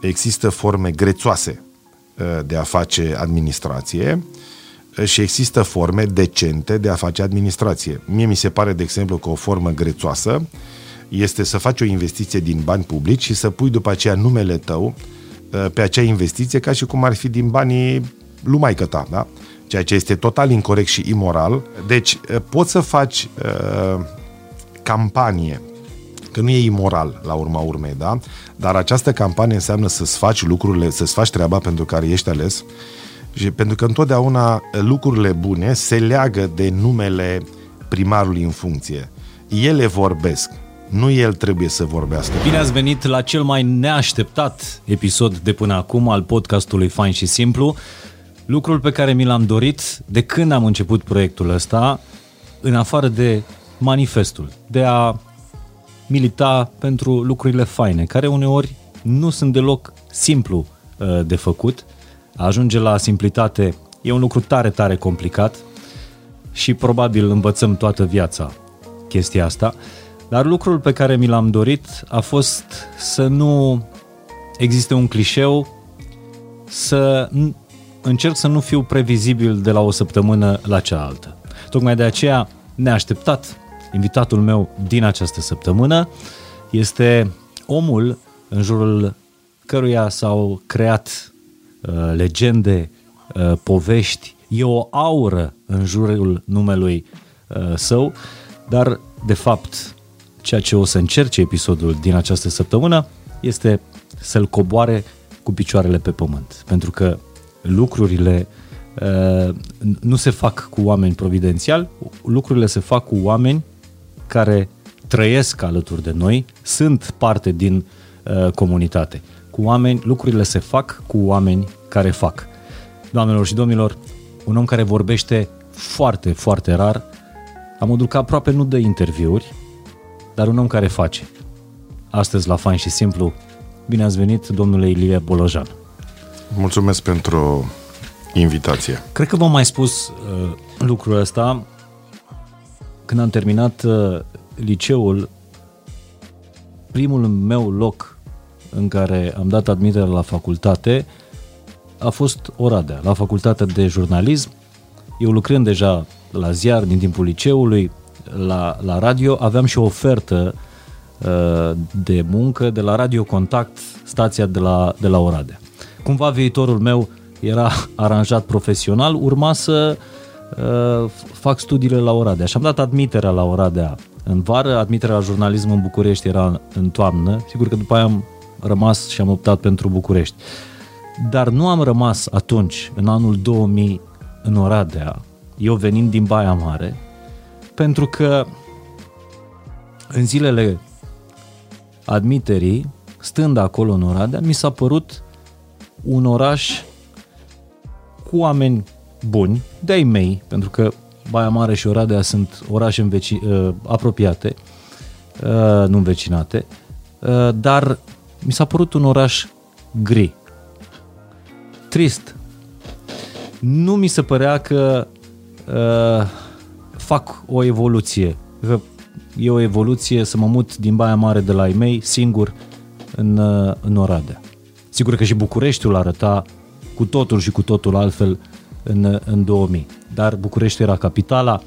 există forme grețoase uh, de a face administrație uh, și există forme decente de a face administrație. Mie mi se pare, de exemplu, că o formă grețoasă este să faci o investiție din bani publici și să pui după aceea numele tău uh, pe acea investiție ca și cum ar fi din banii lumai ta, da? Ceea ce este total incorrect și imoral. Deci, poți să faci uh, campanie că nu e imoral la urma urmei, da? Dar această campanie înseamnă să-ți faci lucrurile, să-ți faci treaba pentru care ești ales și pentru că întotdeauna lucrurile bune se leagă de numele primarului în funcție. Ele vorbesc, nu el trebuie să vorbească. Bine ați venit la cel mai neașteptat episod de până acum al podcastului Fain și Simplu. Lucrul pe care mi l-am dorit de când am început proiectul ăsta, în afară de manifestul, de a milita pentru lucrurile faine, care uneori nu sunt deloc simplu uh, de făcut. A ajunge la simplitate e un lucru tare, tare complicat și probabil învățăm toată viața chestia asta. Dar lucrul pe care mi l-am dorit a fost să nu existe un clișeu, să încerc să nu fiu previzibil de la o săptămână la cealaltă. Tocmai de aceea, neașteptat, Invitatul meu din această săptămână este omul în jurul căruia s-au creat uh, legende, uh, povești, e o aură în jurul numelui uh, său, dar de fapt ceea ce o să încerce episodul din această săptămână este să-l coboare cu picioarele pe pământ, pentru că lucrurile uh, nu se fac cu oameni providențiali, lucrurile se fac cu oameni care trăiesc alături de noi, sunt parte din uh, comunitate. Cu oameni, lucrurile se fac cu oameni care fac. Doamnelor și domnilor, un om care vorbește foarte, foarte rar, la modul că aproape nu dă interviuri, dar un om care face. Astăzi la Fain și Simplu, bine ați venit, domnule Ilie Bolojan. Mulțumesc pentru invitație. Cred că v-am mai spus uh, lucrul ăsta, când am terminat uh, liceul, primul meu loc în care am dat admitere la facultate a fost Oradea, la facultatea de jurnalism. Eu lucrând deja la ziar din timpul liceului, la, la radio, aveam și o ofertă uh, de muncă de la Radio Contact, stația de la, de la Oradea. Cumva viitorul meu era aranjat profesional, urma să uh, Uh, fac studiile la Oradea și am dat admiterea la Oradea. În vară, admiterea la jurnalism în București era în toamnă, sigur că după aia am rămas și am optat pentru București. Dar nu am rămas atunci, în anul 2000, în Oradea, eu venind din Baia Mare, pentru că în zilele admiterii, stând acolo în Oradea, mi s-a părut un oraș cu oameni buni, de-ai mei, pentru că Baia Mare și Oradea sunt orașe înveci, uh, apropiate, uh, nu învecinate, uh, dar mi s-a părut un oraș gri, trist. Nu mi se părea că uh, fac o evoluție, că e o evoluție să mă mut din Baia Mare de la ei mei singur în, uh, în Oradea. Sigur că și Bucureștiul arăta cu totul și cu totul altfel în, în 2000. Dar București era capitala,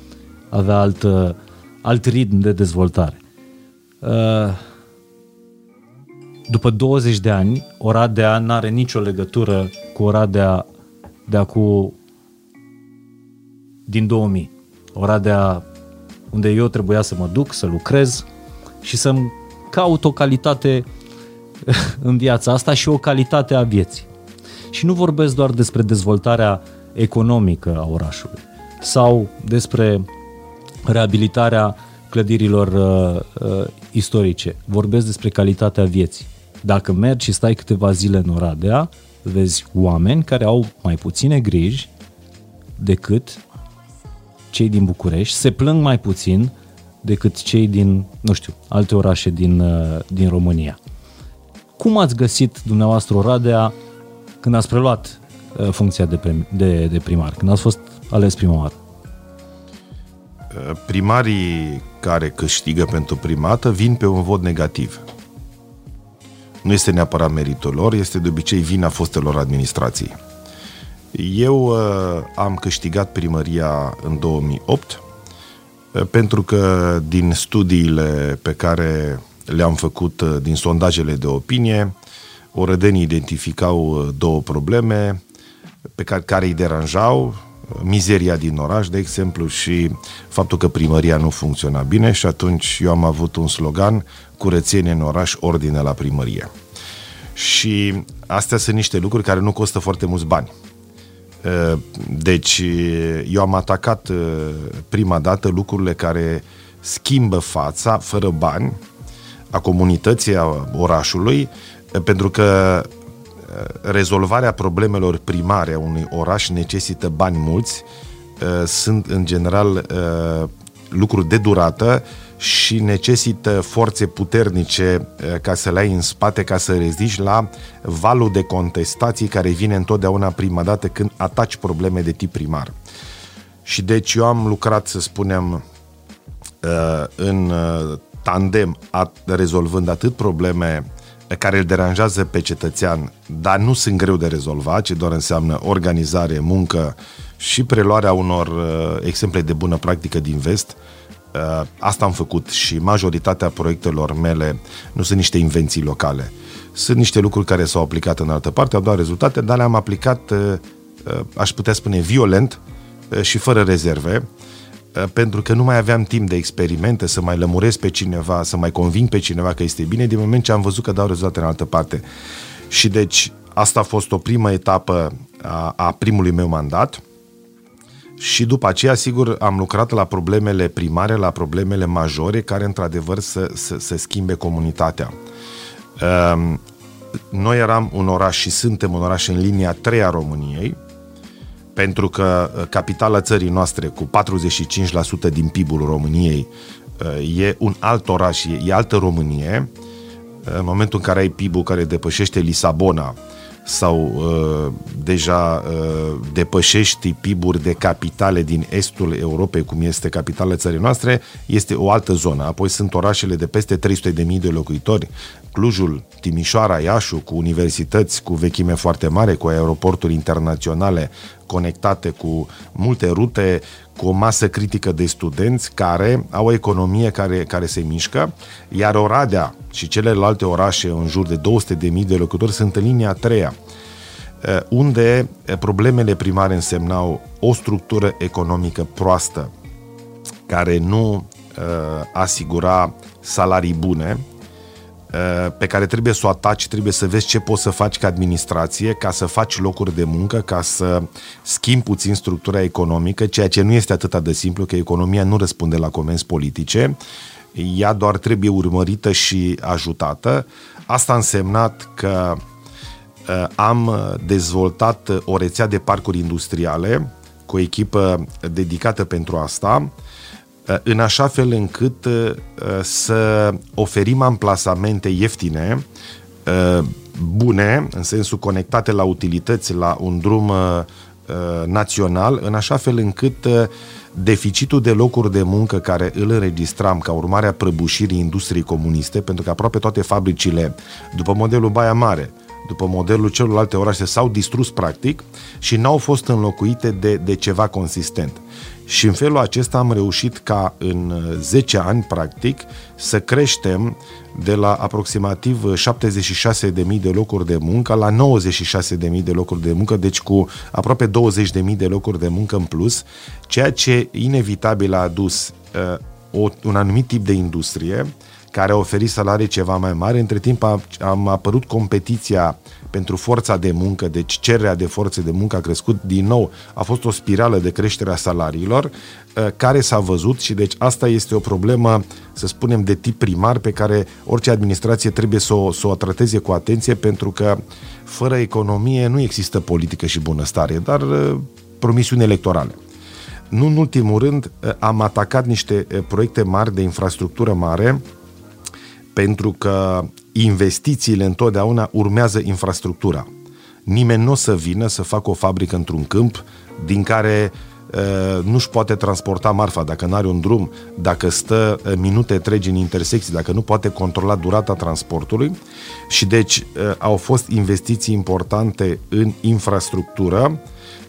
avea alt, alt ritm de dezvoltare. Uh, după 20 de ani, Oradea nu are nicio legătură cu Oradea de acum din 2000. Oradea unde eu trebuia să mă duc, să lucrez și să-mi caut o calitate în viața asta și o calitate a vieții. Și nu vorbesc doar despre dezvoltarea economică a orașului sau despre reabilitarea clădirilor uh, uh, istorice. Vorbesc despre calitatea vieții. Dacă mergi și stai câteva zile în Oradea, vezi oameni care au mai puține griji decât cei din București, se plâng mai puțin decât cei din, nu știu, alte orașe din, uh, din România. Cum ați găsit dumneavoastră Oradea când ați preluat Uh, funcția de, prim, de, de primar, când ați fost ales prima oară? Uh, primarii care câștigă pentru primată vin pe un vot negativ. nu este neapărat meritul lor, este de obicei vina fostelor administrații. Eu uh, am câștigat primăria în 2008 uh, pentru că din studiile pe care le-am făcut uh, din sondajele de opinie, orădenii identificau uh, două probleme pe care, care îi deranjau, mizeria din oraș, de exemplu, și faptul că primăria nu funcționa bine și atunci eu am avut un slogan, curățenie în oraș, ordine la primărie. Și astea sunt niște lucruri care nu costă foarte mulți bani. Deci eu am atacat prima dată lucrurile care schimbă fața fără bani a comunității, a orașului, pentru că rezolvarea problemelor primare a unui oraș necesită bani mulți, uh, sunt în general uh, lucruri de durată și necesită forțe puternice uh, ca să le ai în spate, ca să reziști la valul de contestații care vine întotdeauna prima dată când ataci probleme de tip primar. Și deci eu am lucrat, să spunem, în tandem, rezolvând atât probleme care îl deranjează pe cetățean, dar nu sunt greu de rezolvat, ci doar înseamnă organizare, muncă și preluarea unor uh, exemple de bună practică din vest. Uh, asta am făcut și majoritatea proiectelor mele nu sunt niște invenții locale. Sunt niște lucruri care s-au aplicat în altă parte, au dat rezultate, dar le-am aplicat, uh, uh, aș putea spune, violent uh, și fără rezerve Eh, pentru că nu mai aveam timp de experimente, să mai lămuresc pe cineva, să mai conving pe cineva că este bine, din moment ce am văzut că dau rezultate în altă parte. Și deci asta a fost o primă etapă a, a primului meu mandat și după aceea, sigur, am lucrat la problemele primare, la problemele majore care într-adevăr să, să, să schimbe comunitatea. Ehm, noi eram un oraș și suntem un oraș în linia 3 a României, pentru că uh, capitala țării noastre cu 45% din PIB-ul României uh, e un alt oraș, e, altă Românie. Uh, în momentul în care ai PIB-ul care depășește Lisabona sau uh, deja uh, depășești PIB-uri de capitale din estul Europei, cum este capitala țării noastre, este o altă zonă. Apoi sunt orașele de peste 300.000 de locuitori, Clujul, Timișoara, Iașu, cu universități cu vechime foarte mare, cu aeroporturi internaționale conectate cu multe rute, cu o masă critică de studenți care au o economie care, care se mișcă, iar Oradea și celelalte orașe în jur de 200.000 de locuitori sunt în linia a treia, eh, unde eh, problemele primare însemnau o structură economică proastă, care nu uh, asigura salarii bune, Uh, pe care trebuie să o ataci, trebuie să vezi ce poți să faci ca administrație, ca să faci locuri de muncă, ca să schimbi puțin structura economică, ceea ce nu este atât de simplu, că economia nu răspunde la comenzi politice, ea doar trebuie urmărită și ajutată. Asta a însemnat că uh, am dezvoltat o rețea de parcuri industriale cu o echipă dedicată pentru asta, Uh, în așa fel încât uh, să oferim amplasamente ieftine, uh, bune, în sensul conectate la utilități, la un drum național, în așa fel încât deficitul de locuri de muncă care îl înregistram ca urmare a prăbușirii industriei comuniste, pentru că aproape toate fabricile, după modelul Baia Mare, după modelul celorlalte orașe, s-au distrus practic și n-au fost înlocuite de, de ceva consistent. Și în felul acesta am reușit ca în 10 ani, practic, să creștem de la aproximativ 76.000 de locuri de muncă la 96.000 de locuri de muncă, deci cu aproape 20.000 de locuri de muncă în plus, ceea ce inevitabil a adus uh, o, un anumit tip de industrie care a oferit salarii ceva mai mari. Între timp a, am apărut competiția pentru forța de muncă, deci cererea de forțe de muncă a crescut din nou. A fost o spirală de creștere a salariilor uh, care s-a văzut și deci asta este o problemă, să spunem, de tip primar pe care orice administrație trebuie să o, să o trateze cu atenție pentru că fără economie nu există politică și bunăstare, dar uh, promisiuni electorale. Nu în ultimul rând, uh, am atacat niște proiecte mari de infrastructură mare, pentru că investițiile întotdeauna urmează infrastructura. Nimeni nu o să vină să facă o fabrică într-un câmp din care uh, nu-și poate transporta marfa, dacă nu are un drum, dacă stă uh, minute tregi în intersecții, dacă nu poate controla durata transportului și deci au fost investiții importante în infrastructură,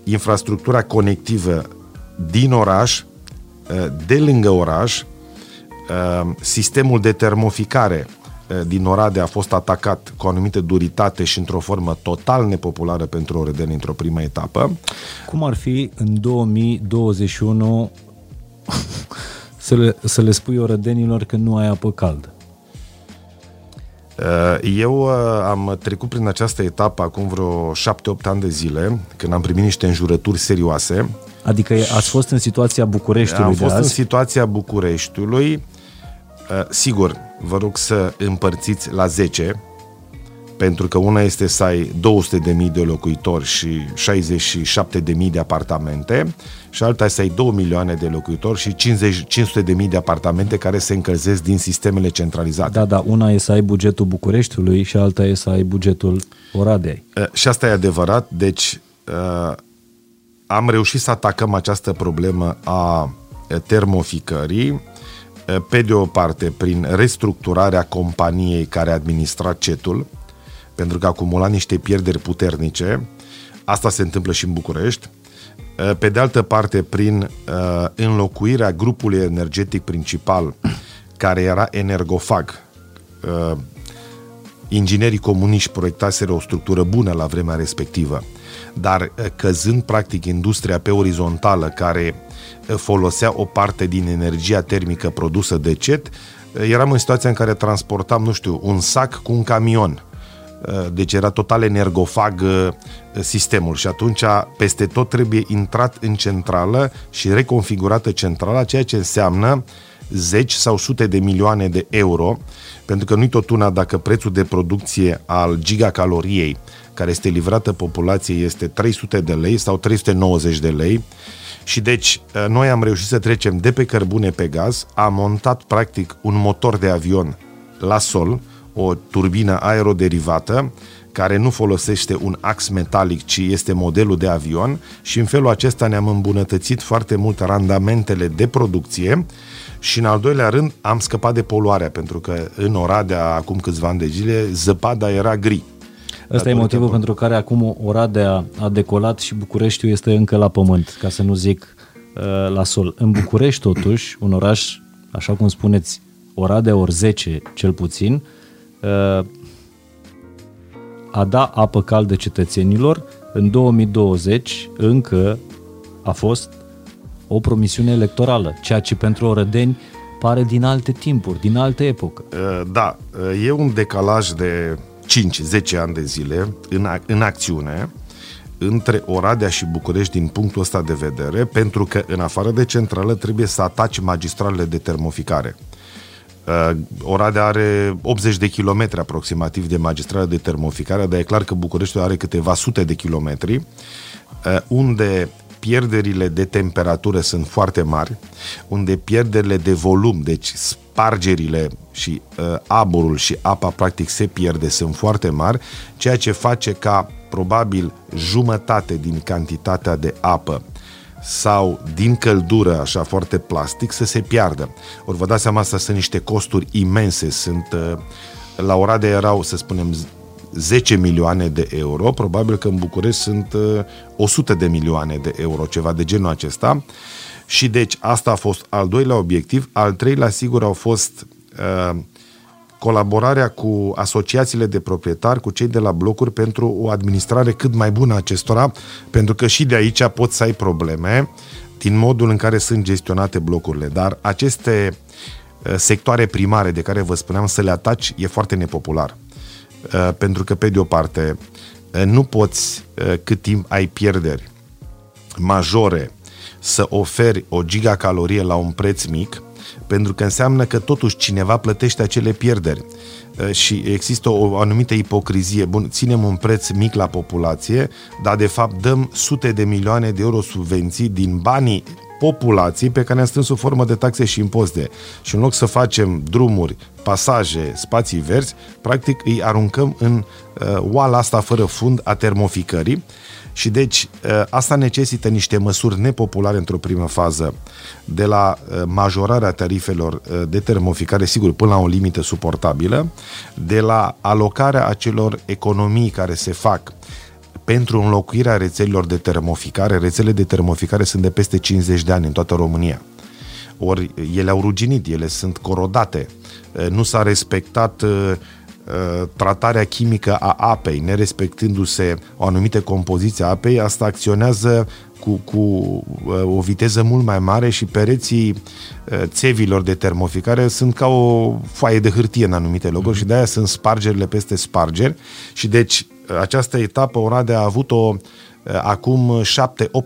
infrastructura conectivă din oraș, de lângă oraș, sistemul de termoficare Eh, din Oradea a fost atacat cu o anumită duritate și într-o formă total nepopulară pentru Oredeni într-o primă etapă. Cum ar fi în 2021 să le, să le spui orădenilor că nu ai apă caldă? Eh, eu eh, am trecut prin această etapă acum vreo 7-8 ani de zile, când am primit niște înjurături serioase. Adică ați fost în situația Bucureștiului Am fost de azi? în situația Bucureștiului. Sigur, vă rog să împărțiți la 10, pentru că una este să ai 200.000 de locuitori și 67.000 de apartamente și alta este să ai 2 milioane de locuitori și 50, 500.000 de apartamente care se încălzesc din sistemele centralizate. Da, da, una e să ai bugetul Bucureștiului și alta e să ai bugetul Oradei. Uh, și asta e adevărat, deci uh, am reușit să atacăm această problemă a uh, termoficării Eh, pe de o parte prin restructurarea companiei care administra cetul, pentru că acumula niște pierderi puternice, asta se întâmplă și în București, eh, pe de altă parte prin eh, înlocuirea grupului energetic principal care era energofag. Inginerii comuniști proiectaseră o structură bună la vremea respectivă, dar căzând practic industria pe orizontală care folosea o parte din energia termică produsă de CET, eram în situația în care transportam, nu știu, un sac cu un camion. Deci era total energofag uh, sistemul și atunci peste tot trebuie intrat în centrală și reconfigurată centrala, ceea ce înseamnă zeci sau sute de milioane de euro, pentru că nu-i tot una dacă prețul de producție al gigacaloriei care este livrată populației este 300 de lei sau 390 de lei, și deci ă, noi am reușit să trecem de pe cărbune pe gaz, am montat practic un motor de avion la sol, o turbină aeroderivată, care nu folosește un ax metalic, ci este modelul de avion și în felul acesta ne-am îmbunătățit foarte mult randamentele de producție și în al doilea rând am scăpat de poluarea, pentru că în Oradea, acum câțiva ani de zile, zăpada era gri. Ăsta e motivul pentru care acum Oradea a decolat și Bucureștiul este încă la pământ, ca să nu zic uh, la sol. În București, totuși, un oraș, așa cum spuneți, Oradea ori 10 cel puțin, uh, a da apă caldă cetățenilor în 2020 încă a fost o promisiune electorală, ceea ce pentru orădeni pare din alte timpuri, din alte epocă. Uh, da, e un decalaj de 5-10 ani de zile în, în acțiune între Oradea și București din punctul ăsta de vedere, pentru că în afară de centrală trebuie să ataci magistralele de termoficare. Uh, Oradea are 80 de kilometri aproximativ de magistrală de termoficare, dar e clar că Bucureștiul are câteva sute de kilometri, uh, unde pierderile de temperatură sunt foarte mari, unde pierderile de volum, deci spargerile și uh, aburul și apa practic se pierde, sunt foarte mari, ceea ce face ca probabil jumătate din cantitatea de apă sau din căldură, așa foarte plastic, să se piardă. Ori vă dați seama, asta sunt niște costuri imense, sunt uh, la Oradea erau, să spunem, 10 milioane de euro, probabil că în București sunt 100 uh, de milioane de euro, ceva de genul acesta. Și deci asta a fost al doilea obiectiv. Al treilea, sigur, au fost uh, colaborarea cu asociațiile de proprietari, cu cei de la blocuri pentru o administrare cât mai bună a acestora, pentru că și de aici pot să ai probleme din modul în care sunt gestionate blocurile. Dar aceste uh, sectoare primare de care vă spuneam să le ataci e foarte nepopular. Uh, pentru că, pe de o parte, uh, nu poți, uh, cât timp ai pierderi majore, să oferi o gigacalorie la un preț mic, pentru că înseamnă că totuși cineva plătește acele pierderi și există o anumită ipocrizie. Bun, ținem un preț mic la populație, dar de fapt dăm sute de milioane de euro subvenții din banii populației pe care ne-am strâns o formă de taxe și impozite. Și în loc să facem drumuri, pasaje, spații verzi, practic îi aruncăm în uh, oala asta fără fund a termoficării și deci uh, asta necesită niște măsuri nepopulare într-o primă fază, de la uh, majorarea tarifelor uh, de termoficare, sigur, până la o limită suportabilă, de la alocarea acelor economii care se fac pentru înlocuirea rețelelor de termoficare. Rețele de termoficare sunt de peste 50 de ani în toată România. Ori ele au ruginit, ele sunt corodate. Nu s-a respectat tratarea chimică a apei, nerespectându-se o anumită compoziție a apei, asta acționează cu, cu o viteză mult mai mare și pereții țevilor de termoficare sunt ca o foaie de hârtie în anumite locuri și de-aia sunt spargerile peste spargeri și deci această etapă Oradea a avut-o acum 7-8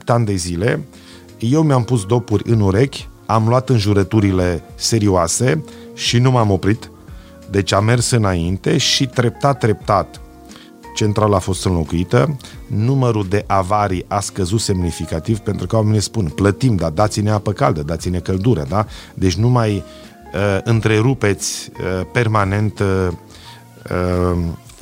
ani de zile. Eu mi-am pus dopuri în urechi, am luat înjurăturile serioase și nu m-am oprit. Deci am mers înainte și treptat, treptat, centrala a fost înlocuită, numărul de avarii a scăzut semnificativ pentru că oamenii spun, plătim, dar dați-ne apă caldă, dați-ne căldură, da? Deci nu mai uh, întrerupeți uh, permanent uh, uh,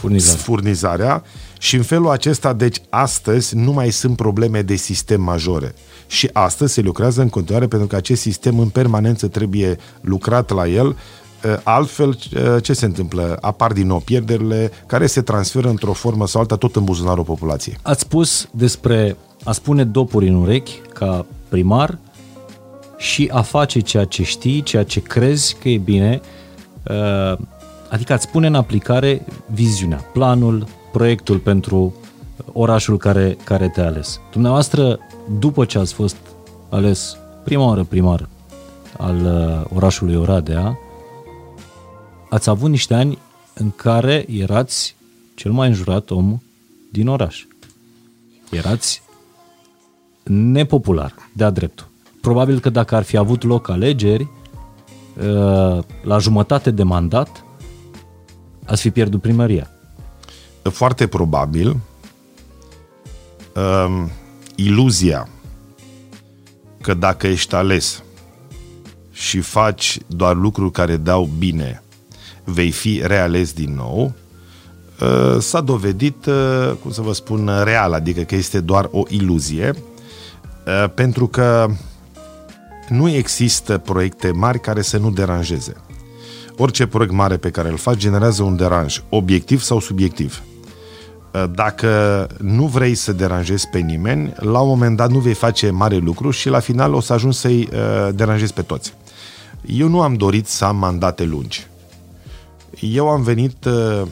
furnizarea. furnizarea și în felul acesta, deci astăzi nu mai sunt probleme de sistem majore. Și astăzi se lucrează în continuare pentru că acest sistem în permanență trebuie lucrat la el Eh, altfel, eh, ce se întâmplă? Apar din nou pierderile care se transferă într-o formă sau alta tot în buzunarul populației. Ați spus despre a spune dopuri în urechi ca primar și a face ceea ce știi, ceea ce crezi că e bine, eh, adică ați pune în aplicare viziunea, planul, proiectul pentru orașul care, care te-a ales. Dumneavoastră, după ce ați fost ales prima oară primar al orașului Oradea, ați avut niște ani în care erați cel mai înjurat om din oraș. Erați nepopular, de-a dreptul. Probabil că dacă ar fi avut loc alegeri, uh, la jumătate de mandat, ați fi pierdut primăria. Foarte probabil. Um, iluzia că dacă ești ales și faci doar lucruri care dau bine vei fi reales din nou, uh, s-a dovedit, uh, cum să vă spun, real, adică că este doar o iluzie, uh, pentru că nu există proiecte mari care să nu deranjeze. Orice proiect mare pe care îl faci generează un deranj, obiectiv sau subiectiv. Dacă nu vrei să deranjezi pe nimeni, la un moment dat nu vei face mare lucru și la final o să ajungi să-i deranjezi pe toți. Eu nu am dorit să am mandate lungi. Eu am venit uh,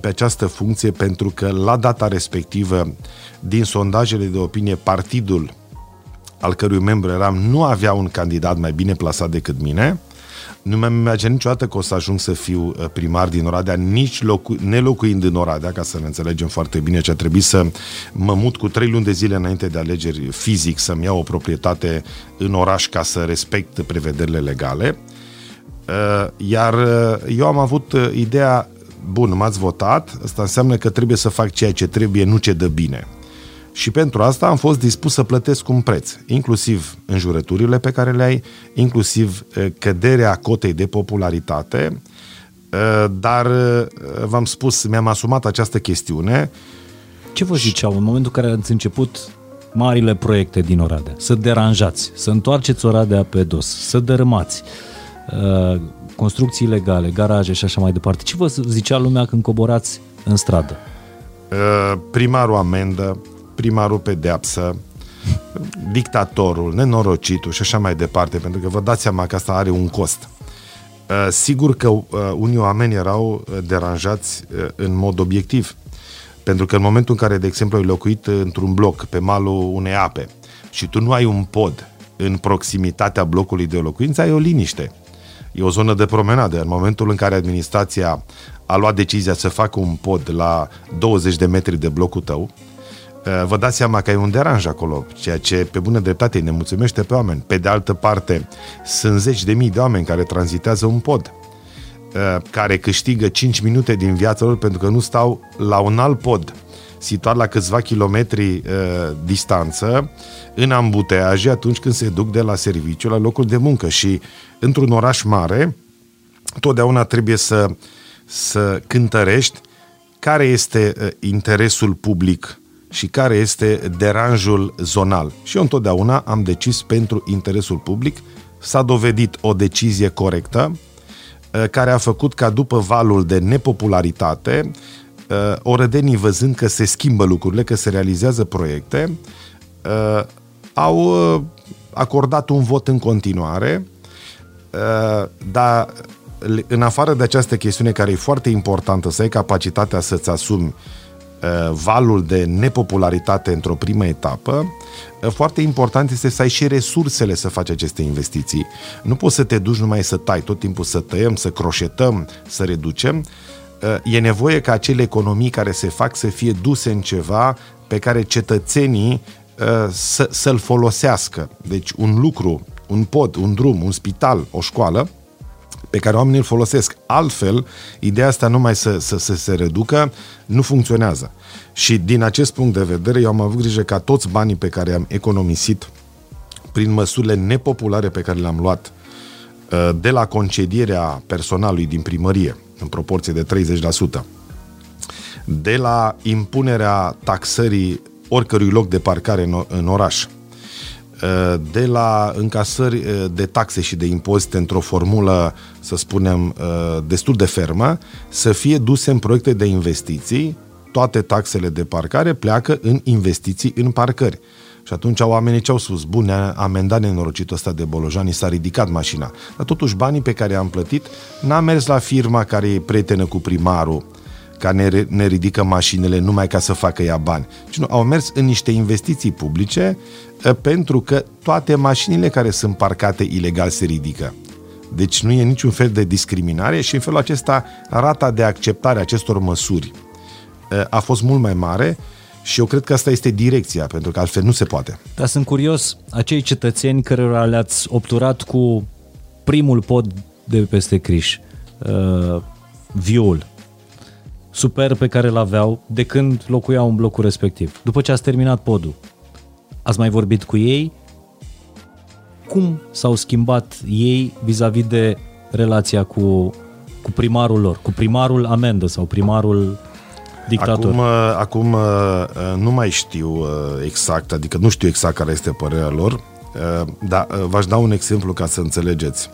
pe această funcție pentru că la data respectivă, din sondajele de opinie, partidul al cărui membru eram nu avea un candidat mai bine plasat decât mine. Nu mi-am imaginat niciodată că o să ajung să fiu uh, primar din Oradea, nici locu- nelocuind în Oradea, ca să ne înțelegem foarte bine, ce a trebuit să mă mut cu trei luni de zile înainte de alegeri fizic, să-mi iau o proprietate în oraș ca să respect prevederile legale. Uh, iar uh, eu am avut uh, ideea, bun, m-ați votat, asta înseamnă că trebuie să fac ceea ce trebuie, nu ce dă bine. Și pentru asta am fost dispus să plătesc un preț, inclusiv înjurăturile pe care le ai, inclusiv căderea cotei de popularitate, dar v-am spus, mi-am asumat această chestiune. Ce vă ziceau în momentul în care ați început marile proiecte din Oradea? Să deranjați, să întoarceți Oradea pe dos, să dărâmați, Uh, construcții legale, garaje și așa mai departe. Ce vă zicea lumea când coborați în stradă? Uh, primarul amendă, primarul pedeapsă, dictatorul, nenorocitul și așa mai departe, pentru că vă dați seama că asta are un cost. Uh, sigur că unii oameni erau deranjați în mod obiectiv, pentru că în momentul în care, de exemplu, ai locuit într-un bloc pe malul unei ape și tu nu ai un pod în proximitatea blocului de locuință, ai o liniște E o zonă de promenadă. În momentul în care administrația a luat decizia să facă un pod la 20 de metri de blocul tău, eh, vă dați seama că ai un deranj acolo, ceea ce pe bună dreptate ne mulțumește pe oameni. Pe de altă parte, sunt zeci de mii de oameni care tranzitează un pod, eh, care câștigă 5 minute din viața lor pentru că nu stau la un alt pod situat la câțiva kilometri uh, distanță, în ambuteaje atunci când se duc de la serviciu la locul de muncă și într-un oraș mare, totdeauna trebuie să, să cântărești care este uh, interesul public și care este deranjul zonal. Și eu întotdeauna am decis pentru interesul public, s-a dovedit o decizie corectă, uh, care a făcut ca după valul de nepopularitate, uh, orădenii văzând că se schimbă lucrurile, că se realizează proiecte, au acordat un vot în continuare, dar în afară de această chestiune care e foarte importantă, să ai capacitatea să-ți asumi uh, valul de nepopularitate într-o primă etapă, uh, foarte important este să ai și resursele să faci aceste investiții. Nu poți să te duci numai să tai, tot timpul să tăiem, să croșetăm, să reducem. Uh, e nevoie ca acele economii care se fac să fie duse în ceva pe care cetățenii să, să-l folosească. Deci un lucru, un pod, un drum, un spital, o școală, pe care oamenii îl folosesc. Altfel, ideea asta numai să, să, să se reducă, nu funcționează. Și din acest punct de vedere, eu am avut grijă ca toți banii pe care am economisit prin măsurile nepopulare pe care le-am luat uh, de la concedierea personalului din primărie, în proporție de 30%, de la impunerea taxării oricărui loc de parcare în oraș, Uh, de la încasări uh, de taxe și de impozite într-o formulă, să spunem, uh, destul de fermă, să fie duse în proiecte de investiții, toate taxele de parcare pleacă în investiții în parcări. Și atunci oamenii ce au spus? Bun, ne-a amendat nenorocitul ăsta de Bolojani, s-a ridicat mașina. Dar totuși banii pe care am plătit n-a mers la firma care e prietenă cu primarul, ca ne, ne ridică mașinile numai ca să facă ea bani. Ci nu, au mers în niște investiții publice ă, pentru că toate mașinile care sunt parcate ilegal se ridică. Deci nu e niciun fel de discriminare și în felul acesta rata de acceptare a acestor măsuri ă, a fost mult mai mare și eu cred că asta este direcția, pentru că altfel nu se poate. Dar sunt curios, acei cetățeni cărora le-ați obturat cu primul pod de peste Criș, uh, viul, super pe care îl aveau de când locuiau în blocul respectiv. După ce ați terminat podul, ați mai vorbit cu ei? Cum s-au schimbat ei vis-a-vis de relația cu, cu primarul lor, cu primarul amendă sau primarul dictator? Acum, acum uh, nu mai știu uh, exact, adică nu știu exact care este părerea lor, uh, dar v-aș da un exemplu ca să înțelegeți.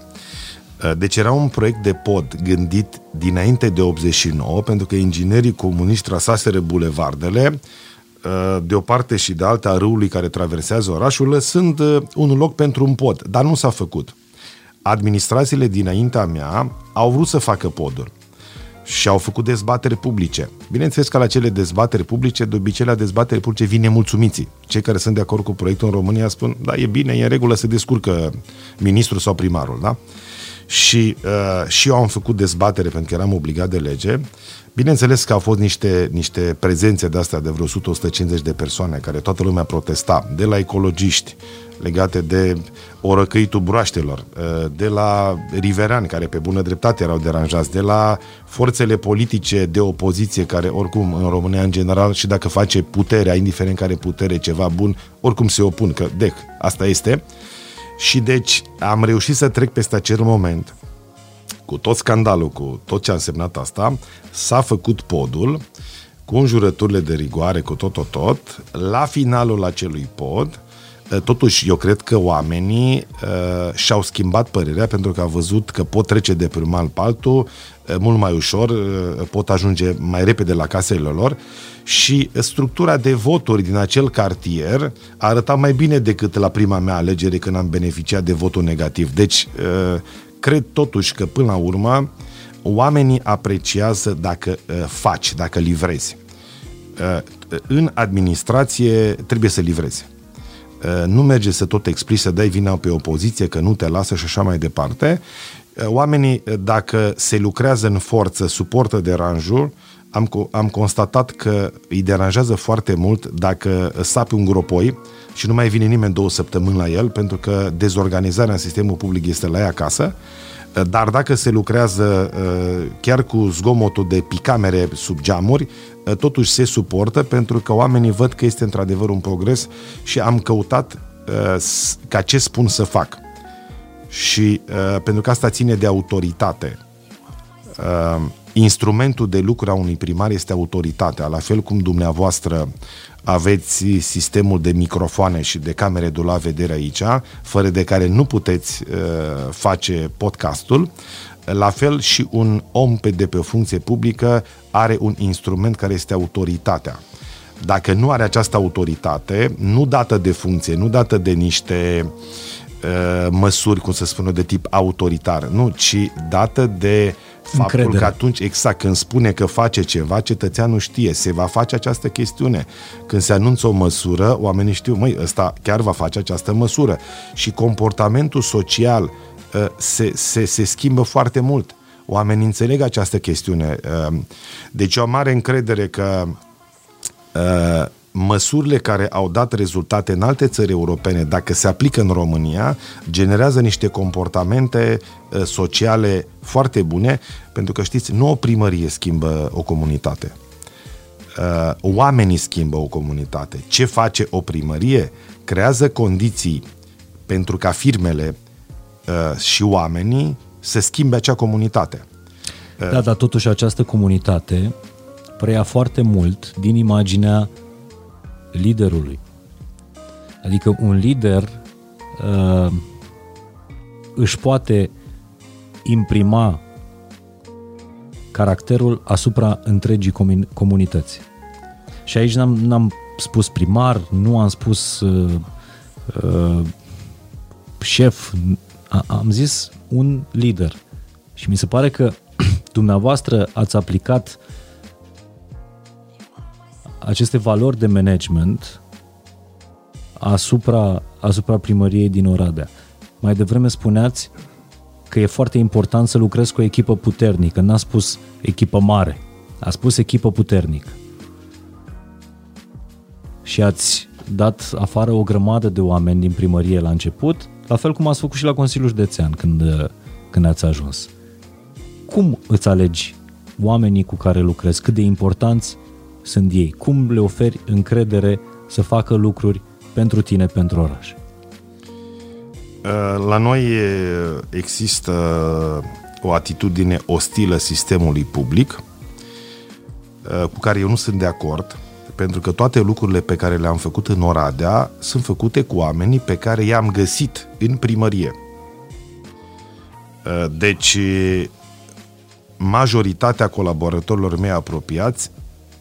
Uh, deci era un proiect de pod gândit dinainte de 89, pentru că inginerii comuniști trasaseră bulevardele uh, de o parte și de alta a râului care traversează orașul, lăsând uh, un loc pentru un pod, dar nu s-a făcut. Administrațiile dinaintea mea au vrut să facă poduri și au făcut dezbatere publice. Bineînțeles că la cele dezbateri publice, de obicei la dezbateri publice vin nemulțumiții. Cei care sunt de acord cu proiectul în România spun, da, e bine, e în regulă, să descurcă ministrul sau primarul, da? Și, uh, și eu am făcut dezbatere pentru că eram obligat de lege. Bineînțeles că au fost niște, niște prezențe de astea de vreo 100-150 de persoane care toată lumea protesta, de la ecologiști, legate de orăcăitul broaștelor, uh, de la riverani care pe bună dreptate erau deranjați, de la forțele politice de opoziție care oricum în România în general și dacă face puterea, indiferent care putere, ceva bun, oricum se opun, că dec, asta este. Uh, și deci am reușit să trec peste acel moment, cu tot scandalul, cu tot ce a însemnat asta, s-a făcut podul, cu înjurăturile de rigoare, cu tot, tot, tot. La finalul acelui pod, ă, totuși eu cred că oamenii uh, și-au schimbat părerea pentru că au văzut că pot trece de pe un mal pe altul uh, mult mai ușor, uh, pot ajunge mai repede la casele lor și structura de voturi din acel cartier arăta mai bine decât la prima mea alegere când am beneficiat de votul negativ. Deci, uh, cred totuși că până la urmă oamenii apreciază dacă uh, faci, dacă livrezi. Uh, în administrație trebuie să livrezi. Nu merge să tot explici, să dai vina pe opoziție, că nu te lasă și așa mai departe. Oamenii, dacă se lucrează în forță, suportă deranjul, am, am constatat că îi deranjează foarte mult dacă sapi un gropoi și nu mai vine nimeni două săptămâni la el, pentru că dezorganizarea în sistemul public este la ea acasă. Dar dacă se lucrează chiar cu zgomotul de picamere sub geamuri, totuși se suportă pentru că oamenii văd că este într-adevăr un progres și am căutat ca ce spun să fac. Și pentru că asta ține de autoritate instrumentul de lucru a unui primar este autoritatea, la fel cum dumneavoastră aveți sistemul de microfoane și de camere de la vedere aici, fără de care nu puteți uh, face podcastul, la fel și un om pe, de pe o funcție publică are un instrument care este autoritatea. Dacă nu are această autoritate, nu dată de funcție, nu dată de niște uh, măsuri, cum să spună, de tip autoritar, nu, ci dată de uh, Faptul Încredere. că atunci, exact, când spune că face ceva, cetățeanul știe, se va face această chestiune. Când se anunță o măsură, oamenii știu, măi, ăsta chiar va face această măsură. Și comportamentul social uh, se, se, se schimbă foarte mult. Oamenii înțeleg această chestiune. Uh, deci o mare încredere că uh, măsurile care au dat rezultate în alte țări europene, dacă se aplică în România, generează niște comportamente uh, sociale foarte bune, pentru că știți, nu o primărie schimbă o comunitate. Uh, oamenii schimbă o comunitate. Ce face o primărie? Creează condiții pentru ca firmele uh, și oamenii să schimbe acea comunitate. Da, dar totuși această comunitate preia foarte mult din imaginea liderului. Adică un lider uh, își poate imprima caracterul asupra întregii comunități. Și aici n-am, n-am spus primar, nu am spus uh, uh, șef, a, am zis un lider. Și mi se pare că dumneavoastră ați aplicat aceste valori de management asupra, asupra primăriei din Oradea. Mai devreme spuneați că e foarte important să lucrezi cu o echipă puternică. N-a spus echipă mare, a spus echipă puternică. Și ați dat afară o grămadă de oameni din primărie la început, la fel cum ați făcut și la Consiliul Județean când, când ați ajuns. Cum îți alegi oamenii cu care lucrezi? Cât de importanți sunt ei? Cum le oferi încredere să facă lucruri pentru tine, pentru oraș? Uh, la noi există o atitudine ostilă sistemului public uh, cu care eu nu sunt de acord, pentru că toate lucrurile pe care le-am făcut în Oradea sunt făcute cu oamenii pe care i-am găsit în primărie. Uh, deci, majoritatea colaboratorilor mei apropiați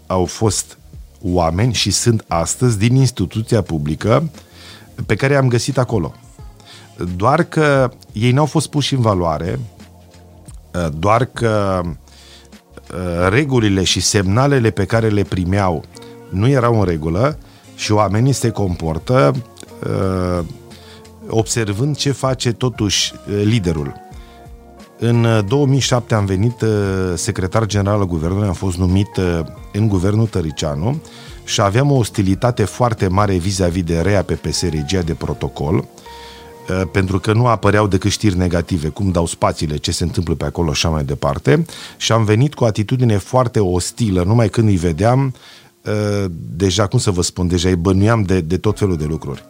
au fost oameni și sunt astăzi din instituția publică pe care i-am găsit acolo. Doar că ei n-au fost puși în valoare, doar că uh, regulile și semnalele pe care le primeau nu erau în regulă și oamenii se comportă uh, observând ce face totuși uh, liderul. În 2007 uh, am venit uh, secretar general al guvernului, am fost numit uh, în guvernul Tăricianu și aveam o ostilitate foarte mare vis-a-vis de rea PPS, regia de protocol, pentru că nu apăreau decât știri negative, cum dau spațiile, ce se întâmplă pe acolo și așa mai departe. Și am venit cu o atitudine foarte ostilă, numai când îi vedeam, deja, cum să vă spun, deja îi bănuiam de, de tot felul de lucruri.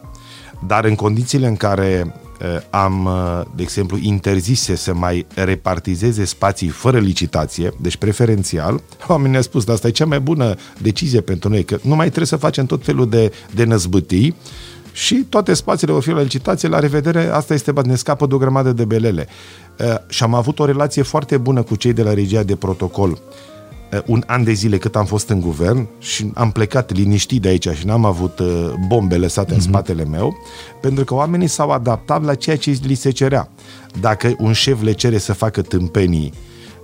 Dar în condițiile în care Eh, am, eh, de exemplu, interzise să mai repartizeze spații fără licitație, deci preferențial, oamenii ne-au spus, dar asta e cea mai bună decizie pentru noi, că nu mai trebuie să facem tot felul de, de năzbâtii și toate spațiile vor fi la licitație, la revedere, asta este, ne scapă de o grămadă de belele. Uh, și am avut o relație foarte bună cu cei de la regia de protocol Uh, un an de zile cât am fost în guvern și am plecat liniștit de aici și n-am avut uh, bombe lăsate mm-hmm. în mhm. spatele meu, pentru că oamenii s-au adaptat la ceea ce li se cerea. Dacă un șef le cere să facă tâmpenii,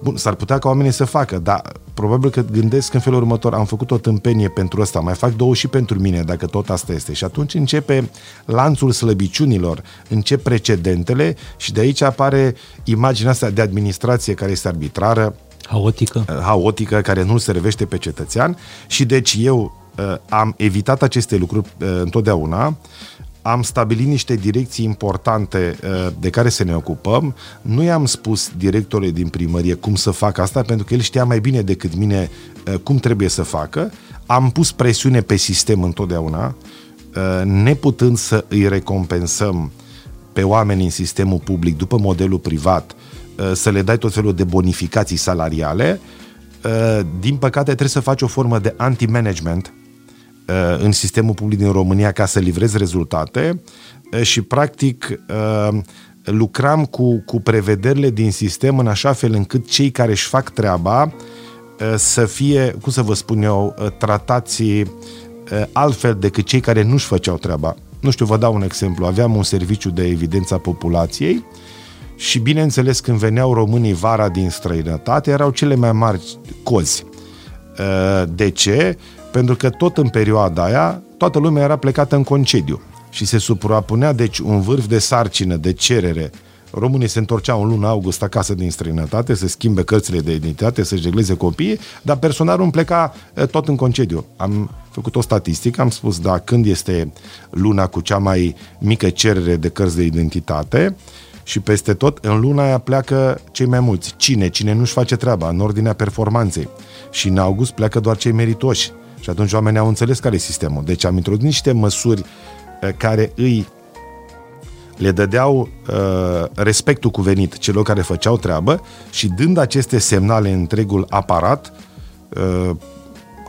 bun, s-ar putea ca oamenii să facă, dar probabil că gândesc în felul următor, am făcut o tâmpenie pentru asta, mai fac două și pentru mine, dacă tot asta este. Și atunci începe lanțul slăbiciunilor, încep precedentele și de aici apare imaginea asta de administrație care este arbitrară, Haotică. Uh, haotică, care nu servește pe cetățean și deci eu uh, am evitat aceste lucruri uh, întotdeauna, am stabilit niște direcții importante uh, de care să ne ocupăm. Nu i-am spus directorului din primărie cum să facă asta, pentru că el știa mai bine decât mine uh, cum trebuie să facă. Am pus presiune pe sistem întotdeauna, neputând să îi recompensăm pe oameni în sistemul public după modelul privat, să le dai tot felul de bonificații salariale, din păcate trebuie să faci o formă de anti-management Uh, în sistemul public din România ca să livrez rezultate uh, și practic uh, lucram cu, cu prevederile din sistem în așa fel încât cei care își fac treaba să fie, cum să vă spun eu, tratați altfel decât cei care nu-și făceau treaba. Nu știu, vă dau un exemplu. Aveam un serviciu de evidență a populației și, bineînțeles, când veneau românii vara din străinătate, erau cele mai mari cozi. De ce? pentru că tot în perioada aia toată lumea era plecată în concediu și se suprapunea deci un vârf de sarcină, de cerere. Românii se întorceau în luna august acasă din străinătate, să schimbe cărțile de identitate, să-și regleze copiii, dar personalul pleca tot în concediu. Am făcut o statistică, am spus, da, când este luna cu cea mai mică cerere de cărți de identitate, și peste tot, în luna aia pleacă cei mai mulți. Cine? Cine nu-și face treaba, în ordinea performanței. Și în august pleacă doar cei meritoși. Și atunci oamenii au înțeles care e sistemul. Deci am introdus niște măsuri eh, care îi le dădeau uh, respectul cuvenit celor care făceau treabă și dând aceste semnale în întregul aparat, uh,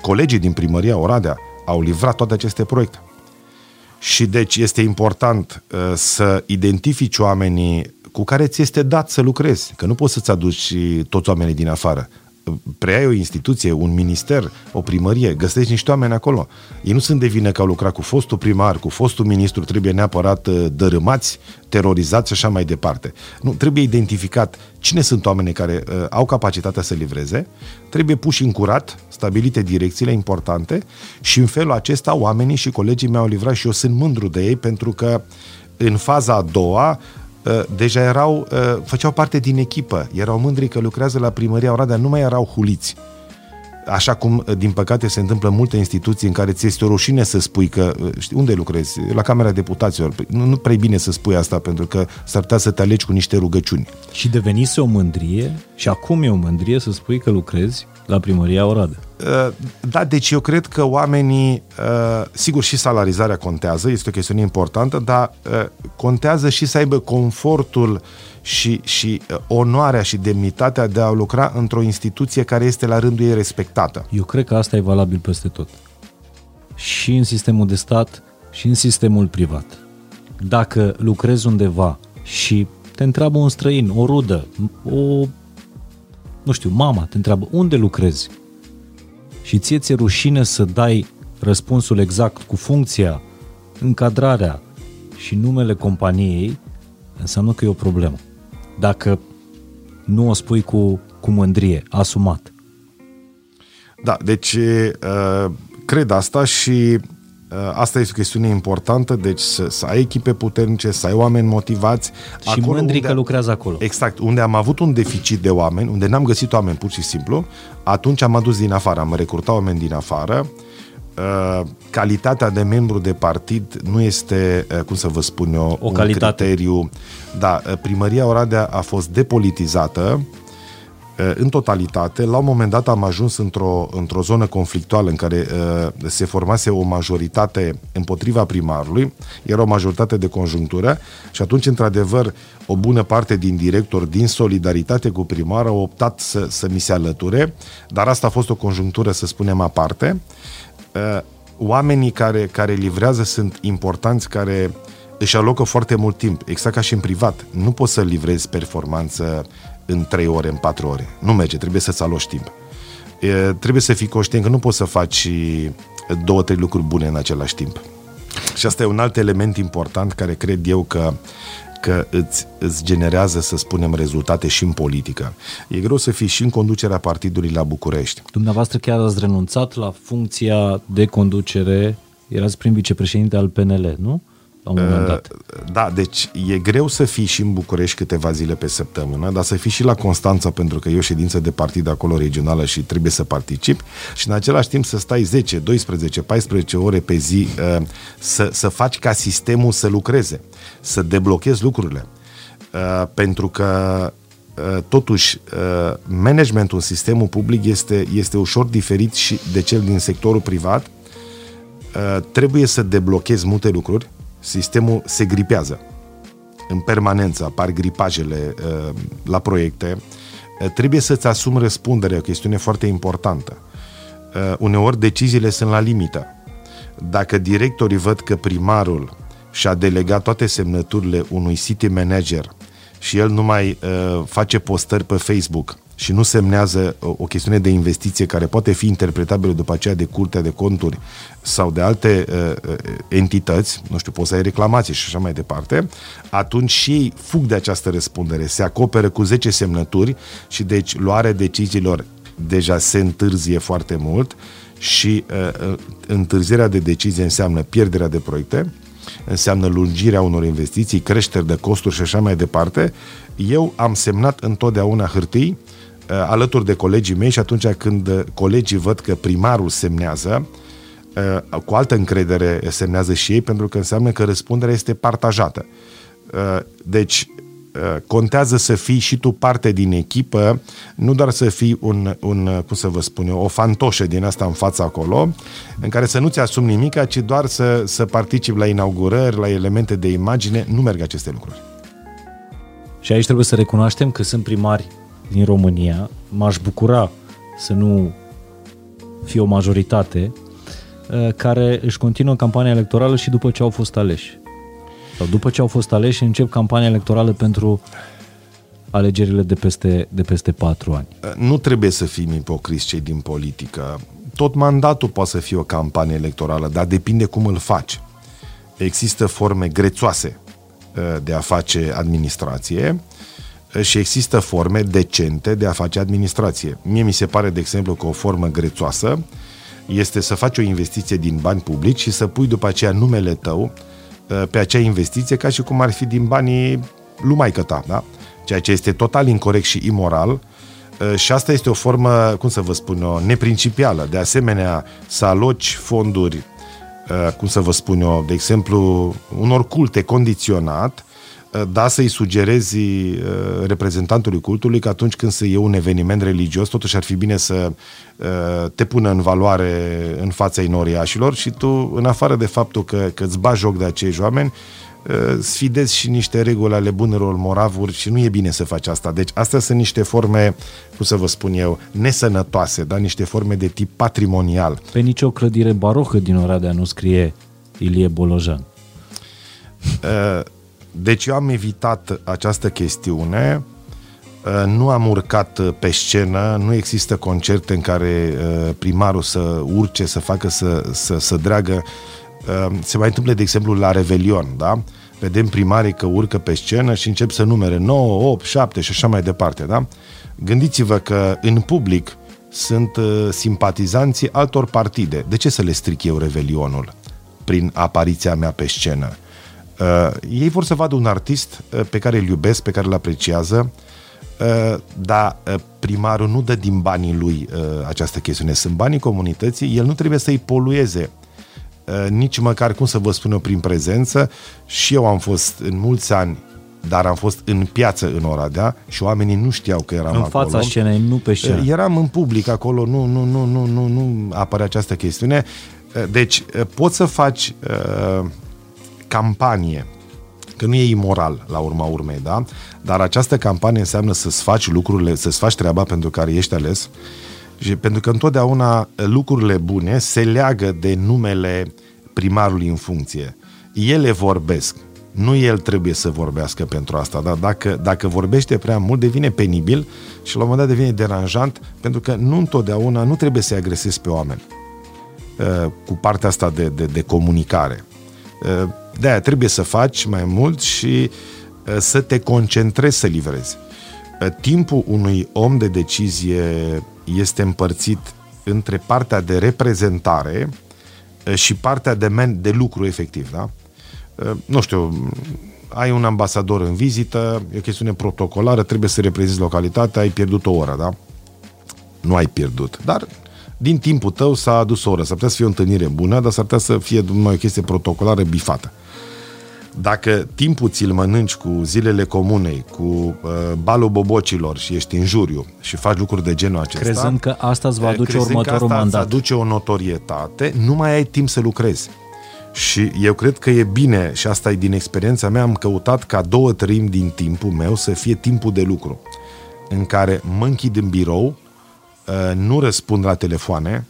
colegii din primăria Oradea au livrat toate aceste proiecte. Și deci este important uh, să identifici oamenii cu care ți este dat să lucrezi, că nu poți să-ți aduci toți oamenii din afară preiai o instituție, un minister, o primărie, găsești niște oameni acolo. Ei nu sunt de vină că au lucrat cu fostul primar, cu fostul ministru, trebuie neapărat uh, dărâmați, terorizați și așa mai departe. Nu, trebuie identificat cine sunt oamenii care uh, au capacitatea să livreze, trebuie puși în curat, stabilite direcțiile importante și în felul acesta oamenii și colegii mei au livrat și eu sunt mândru de ei pentru că în faza a doua Uh, deja erau, uh, făceau parte din echipă, erau mândri că lucrează la primăria Oradea, nu mai erau huliți. Așa cum, uh, din păcate, se întâmplă în multe instituții în care ți este o rușine să spui că, știi, unde lucrezi? La Camera Deputaților. Păi, nu, nu prea bine să spui asta, pentru că s-ar putea să te alegi cu niște rugăciuni. Și devenise o mândrie, și acum e o mândrie să spui că lucrezi la primăria Oradea. Uh, da, deci eu cred că oamenii, uh, sigur și salarizarea contează, este o chestiune importantă, dar uh, contează și să aibă confortul și, și onoarea și demnitatea de a lucra într-o instituție care este la rândul ei respectată. Eu cred că asta e valabil peste tot. Și în sistemul de stat, și în sistemul privat. Dacă lucrezi undeva și te întreabă un străin, o rudă, o, nu știu, mama te întreabă, unde lucrezi? și ție ți-e rușine să dai răspunsul exact cu funcția, încadrarea și numele companiei, înseamnă că e o problemă. Dacă nu o spui cu, cu mândrie, asumat. Da, deci uh, cred asta și Uh, asta este o chestiune importantă, deci să, să ai echipe puternice, să ai oameni motivați. Și acolo mândri unde, că lucrează acolo. Exact, unde am avut un deficit de oameni, unde n-am găsit oameni pur și simplu, atunci am adus din afară, am recrutat oameni din afară. Uh, calitatea de membru de partid nu este, uh, cum să vă spun eu, o un calitate. criteriu. Da, primăria Oradea a fost depolitizată, Eh, în totalitate, la un moment dat am ajuns într-o, într-o zonă conflictuală în care uh, se formase o majoritate împotriva primarului, era o majoritate de conjunctură și atunci, într-adevăr, o bună parte din directori, din solidaritate cu primarul, au optat să, să mi se alăture, dar asta a fost o conjunctură, să spunem, aparte. Uh, oamenii care, care livrează sunt importanți, care își alocă foarte mult timp, exact ca și în privat. Nu poți să livrezi performanță în 3 ore, în 4 ore. Nu merge, trebuie să-ți aloci timp. E, trebuie să fii conștient că nu poți să faci două, trei lucruri bune în același timp. Și asta e un alt element important care cred eu că că îți, îți generează, să spunem, rezultate și în politică. E greu să fii și în conducerea partidului la București. Dumneavoastră chiar ați renunțat la funcția de conducere, erați prim vicepreședinte al PNL, nu? la un moment dat. Da, deci e greu să fii și în București câteva zile pe săptămână, dar să fii și la Constanța pentru că e o ședință de partid acolo regională și trebuie să participi și în același timp să stai 10, 12, 14 ore pe zi uh, să, să faci ca sistemul să lucreze, să deblochezi lucrurile. Uh, pentru că uh, totuși managementul în sistemul public este, este ușor diferit și de cel din sectorul privat. Trebuie să deblochezi multe lucruri sistemul se gripează. În permanență apar gripajele uh, la proiecte. Uh, trebuie să-ți asumi răspunderea, o chestiune foarte importantă. Uh, uneori deciziile sunt la limită. Dacă directorii văd că primarul și-a delegat toate semnăturile unui city manager. Și el nu mai uh, face postări pe Facebook și nu semnează o, o chestiune de investiție care poate fi interpretabilă după aceea de curtea de conturi sau de alte uh, uh, entități, nu știu, poți să ai reclamații și așa mai departe, atunci și ei fug de această răspundere, se acoperă cu 10 semnături și deci luarea deciziilor deja se întârzie foarte mult și uh, uh întârzierea de decizie înseamnă pierderea de proiecte, înseamnă lungirea unor investiții, creșteri de costuri și așa mai departe. Eu am semnat întotdeauna hârtii uh, alături de colegii mei și atunci când uh, colegii văd că primarul semnează, uh, cu altă încredere semnează și ei, pentru că înseamnă că răspunderea este partajată. Deci, Uh, contează să fii și tu parte din echipă, nu doar să fii un, un cum să vă spun eu, o fantoșă din asta în fața acolo, în care să nu-ți asumi nimic, ci doar să, să participi la inaugurări, la elemente de imagine. Nu merg aceste lucruri. Și aici trebuie să recunoaștem că sunt primari din România. M-aș bucura să nu fie o majoritate uh, care își continuă campania electorală și după ce au fost aleși. Sau după ce au fost aleși, încep campania electorală pentru alegerile de peste, de peste patru ani. Nu trebuie să fim ipocriți cei din politică. Tot mandatul poate să fie o campanie electorală, dar depinde cum îl faci. Există forme grețoase uh, de a face administrație uh, și există forme decente de a face administrație. Mie mi se pare, de exemplu, că o formă grețoasă este să faci o investiție din bani publici și să pui după aceea numele tău Uh, pe acea investiție ca și cum ar fi din banii lumai ta, da? Ceea ce este total incorrect și imoral uh, și asta este o formă, cum să vă spun eu, neprincipială. De asemenea, să aloci fonduri, uh, cum să vă spun eu, de exemplu, unor culte condiționat, da să-i sugerezi uh, reprezentantului cultului că atunci când se e un eveniment religios, totuși ar fi bine să uh, te pună în valoare în fața inoriașilor și tu, în afară de faptul că, că îți bagi joc de acești oameni, uh, sfidezi și niște reguli ale bunelor moravuri și nu e bine să faci asta. Deci astea sunt niște forme, cum să vă spun eu, nesănătoase, dar niște forme de tip patrimonial. Pe nicio clădire barocă din Oradea nu scrie Ilie Bolojan. Uh, deci eu am evitat această chestiune, uh, nu am urcat uh, pe scenă, nu există concerte în care uh, primarul să urce, să facă, să, să, să dreagă. Se mai întâmplă, de exemplu, la Revelion, da? Vedem primarii că urcă pe scenă și încep să numere 9, 8, 7 și așa mai departe, da? Gândiți-vă că în public sunt simpatizanții altor partide. De ce să le stric eu Revelionul prin apariția mea pe scenă? Uh, ei vor să vadă un artist uh, pe care îl iubesc, pe care îl apreciază, uh, dar uh, primarul nu dă din banii lui uh, această chestiune. Sunt banii comunității, el nu trebuie să-i polueze uh, nici măcar, cum să vă spun eu, prin prezență. Și eu am fost în mulți ani dar am fost în piață în Oradea și oamenii nu știau că eram în acolo. În fața scenei, nu pe scenă. Uh, eram în public acolo, nu, nu, nu, nu, nu, nu apare această chestiune. Deci, poți să faci uh, campanie, că nu e imoral la urma urmei, da? Dar această campanie înseamnă să-ți faci lucrurile, să-ți faci treaba pentru care ești ales și pentru că întotdeauna lucrurile bune se leagă de numele primarului în funcție. Ele vorbesc. Nu el trebuie să vorbească pentru asta, dar dacă, dacă vorbește prea mult, devine penibil și la un moment dat devine deranjant, pentru că nu întotdeauna nu trebuie să-i agresezi pe oameni uh, cu partea asta de, de, de comunicare. Uh, de-aia trebuie să faci mai mult și uh, să te concentrezi să livrezi. Uh, timpul unui om de decizie este împărțit între partea de reprezentare uh, și partea de, man- de lucru efectiv, da? nu știu, ai un ambasador în vizită, e o chestiune protocolară, trebuie să reprezinți localitatea, ai pierdut o oră, da? Nu ai pierdut, dar din timpul tău s-a adus o oră. S-ar putea să fie o întâlnire bună, dar s-ar putea să fie numai o chestie protocolară bifată. Dacă timpul ți-l mănânci cu zilele comunei, cu uh, balul bobocilor și ești în juriu și faci lucruri de genul acesta... Crezând că asta îți va aduce următorul că asta mandat. aduce o notorietate, nu mai ai timp să lucrezi. Și eu cred că e bine, și asta e din experiența mea, am căutat ca două treimi din timpul meu să fie timpul de lucru, în care mă închid în birou, uh, nu răspund la telefoane,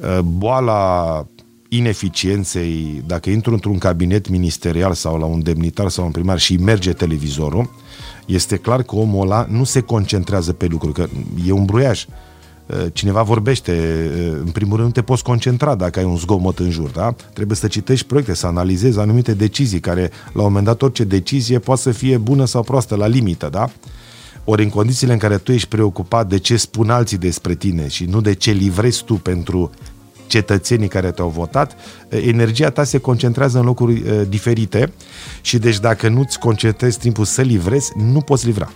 uh, boala ineficienței, dacă intru într-un cabinet ministerial sau la un demnitar sau un primar și merge televizorul, este clar că omul ăla nu se concentrează pe lucruri, că e un bruiaj. Uh, cineva vorbește, uh, în primul rând nu te poți concentra dacă ai un zgomot în jur, da? Trebuie să citești proiecte, să analizezi anumite decizii care, la un moment dat, orice decizie poate să fie bună sau proastă, la limită, da? Ori în condițiile în care tu ești preocupat de ce spun alții despre tine și nu de ce livrezi tu pentru cetățenii care te-au votat, energia ta se concentrează în locuri uh, diferite și deci dacă nu-ți concentrezi timpul să livrezi, nu poți livra.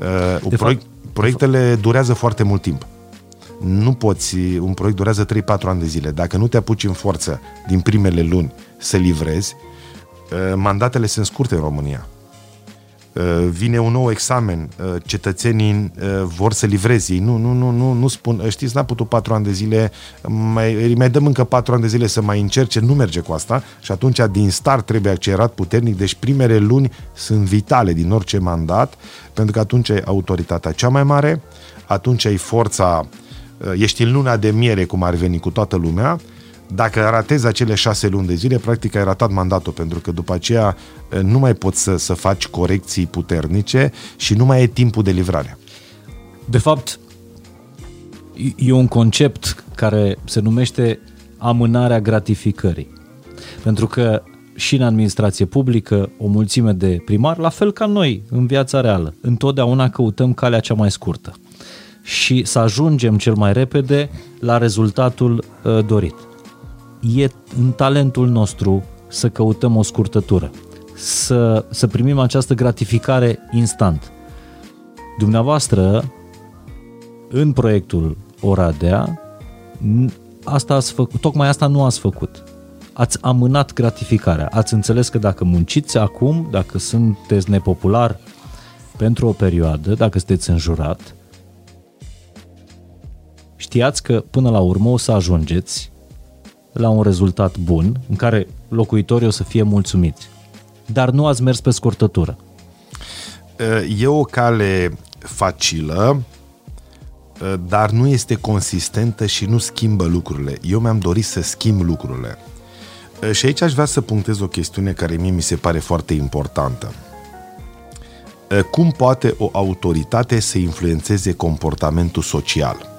Uh, de proiect, fapt, proiectele de durează foarte mult timp. Nu poți, un proiect durează 3-4 ani de zile. Dacă nu te apuci în forță din primele luni să livrezi, uh, mandatele sunt scurte în România. Uh, vine un nou examen, uh, cetățenii uh, vor să livreze ei. Nu, nu, nu, nu, nu spun, știți, n-a putut patru ani de zile, mai, mai dăm încă patru ani de zile să mai încerce, nu merge cu asta și atunci din start trebuie accelerat puternic, deci primele luni sunt vitale din orice mandat, pentru că atunci ai autoritatea cea mai mare, atunci ai forța, ești în luna de miere, cum ar veni cu toată lumea, dacă ratezi acele șase luni de zile, practic ai ratat mandatul, pentru că după aceea eh, nu mai poți să, să faci corecții puternice și nu mai e timpul de livrare. De fapt, e un concept care se numește amânarea gratificării. Pentru că și în administrație publică, o mulțime de primari, la fel ca noi în viața reală, întotdeauna căutăm calea cea mai scurtă și să ajungem cel mai repede la rezultatul uh, dorit e în talentul nostru să căutăm o scurtătură, să, să primim această gratificare instant. Dumneavoastră, în proiectul Oradea, asta ați făcut, tocmai asta nu ați făcut. Ați amânat gratificarea. Ați înțeles că dacă munciți acum, dacă sunteți nepopular pentru o perioadă, dacă sunteți înjurat, știați că până la urmă o să ajungeți la un rezultat bun, în care locuitorii o să fie mulțumiți. Dar nu ați mers pe scurtătură. E o cale facilă, dar nu este consistentă și nu schimbă lucrurile. Eu mi-am dorit să schimb lucrurile. Și aici aș vrea să punctez o chestiune care mie mi se pare foarte importantă. Cum poate o autoritate să influențeze comportamentul social?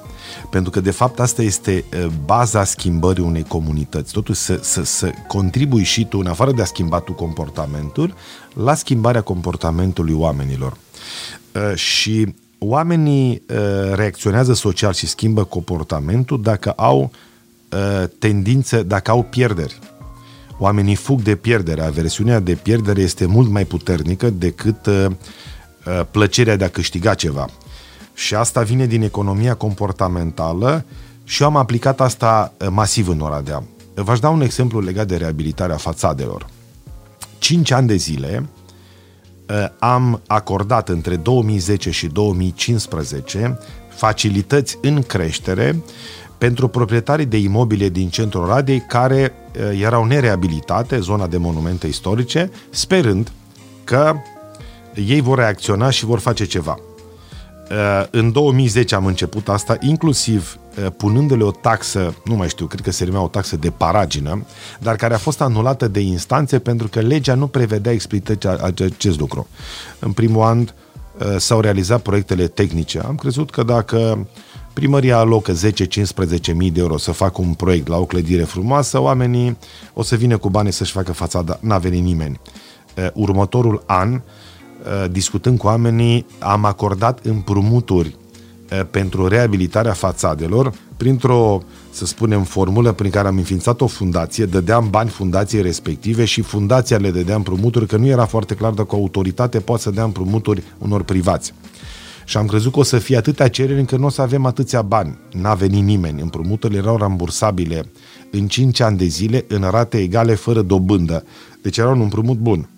Pentru că, de fapt, asta este baza schimbării unei comunități. Totuși, să, să, să contribui și tu, în afară de a schimba tu comportamentul, la schimbarea comportamentului oamenilor. Și oamenii reacționează social și schimbă comportamentul dacă au tendințe, dacă au pierderi. Oamenii fug de pierdere. Aversiunea de pierdere este mult mai puternică decât plăcerea de a câștiga ceva. Și asta vine din economia comportamentală și eu am aplicat asta eh, masiv în Oradea. V-aș da un exemplu legat de reabilitarea fațadelor. 5 ani de zile eh, am acordat între 2010 și 2015 facilități în creștere pentru proprietarii de imobile din centrul Oradei care eh, erau nereabilitate, zona de monumente istorice, sperând că ei vor reacționa și vor face ceva. Uh, în 2010 am început asta, inclusiv uh, punându-le o taxă, nu mai știu, cred că se numea o taxă de paragină, dar care a fost anulată de instanțe pentru că legea nu prevedea explicit acest lucru. În primul an uh, s-au realizat proiectele tehnice. Am crezut că dacă primăria alocă 10-15 mii de euro să facă un proiect la o clădire frumoasă, oamenii o să vină cu bani să-și facă fațada. N-a venit nimeni. Următorul an, Uh, discutând cu oamenii, am acordat împrumuturi pentru reabilitarea fațadelor printr-o, să spunem, formulă prin care am înființat o fundație, dădeam bani fundației respective și fundația le dădea împrumuturi, că nu era foarte clar dacă o autoritate poate să dea împrumuturi unor privați. Și am crezut că o să fie atâtea cereri încât nu o să avem atâția bani. N-a venit nimeni. Împrumuturile erau rambursabile în 5 ani de zile, în rate egale, fără dobândă. Deci era un împrumut bun.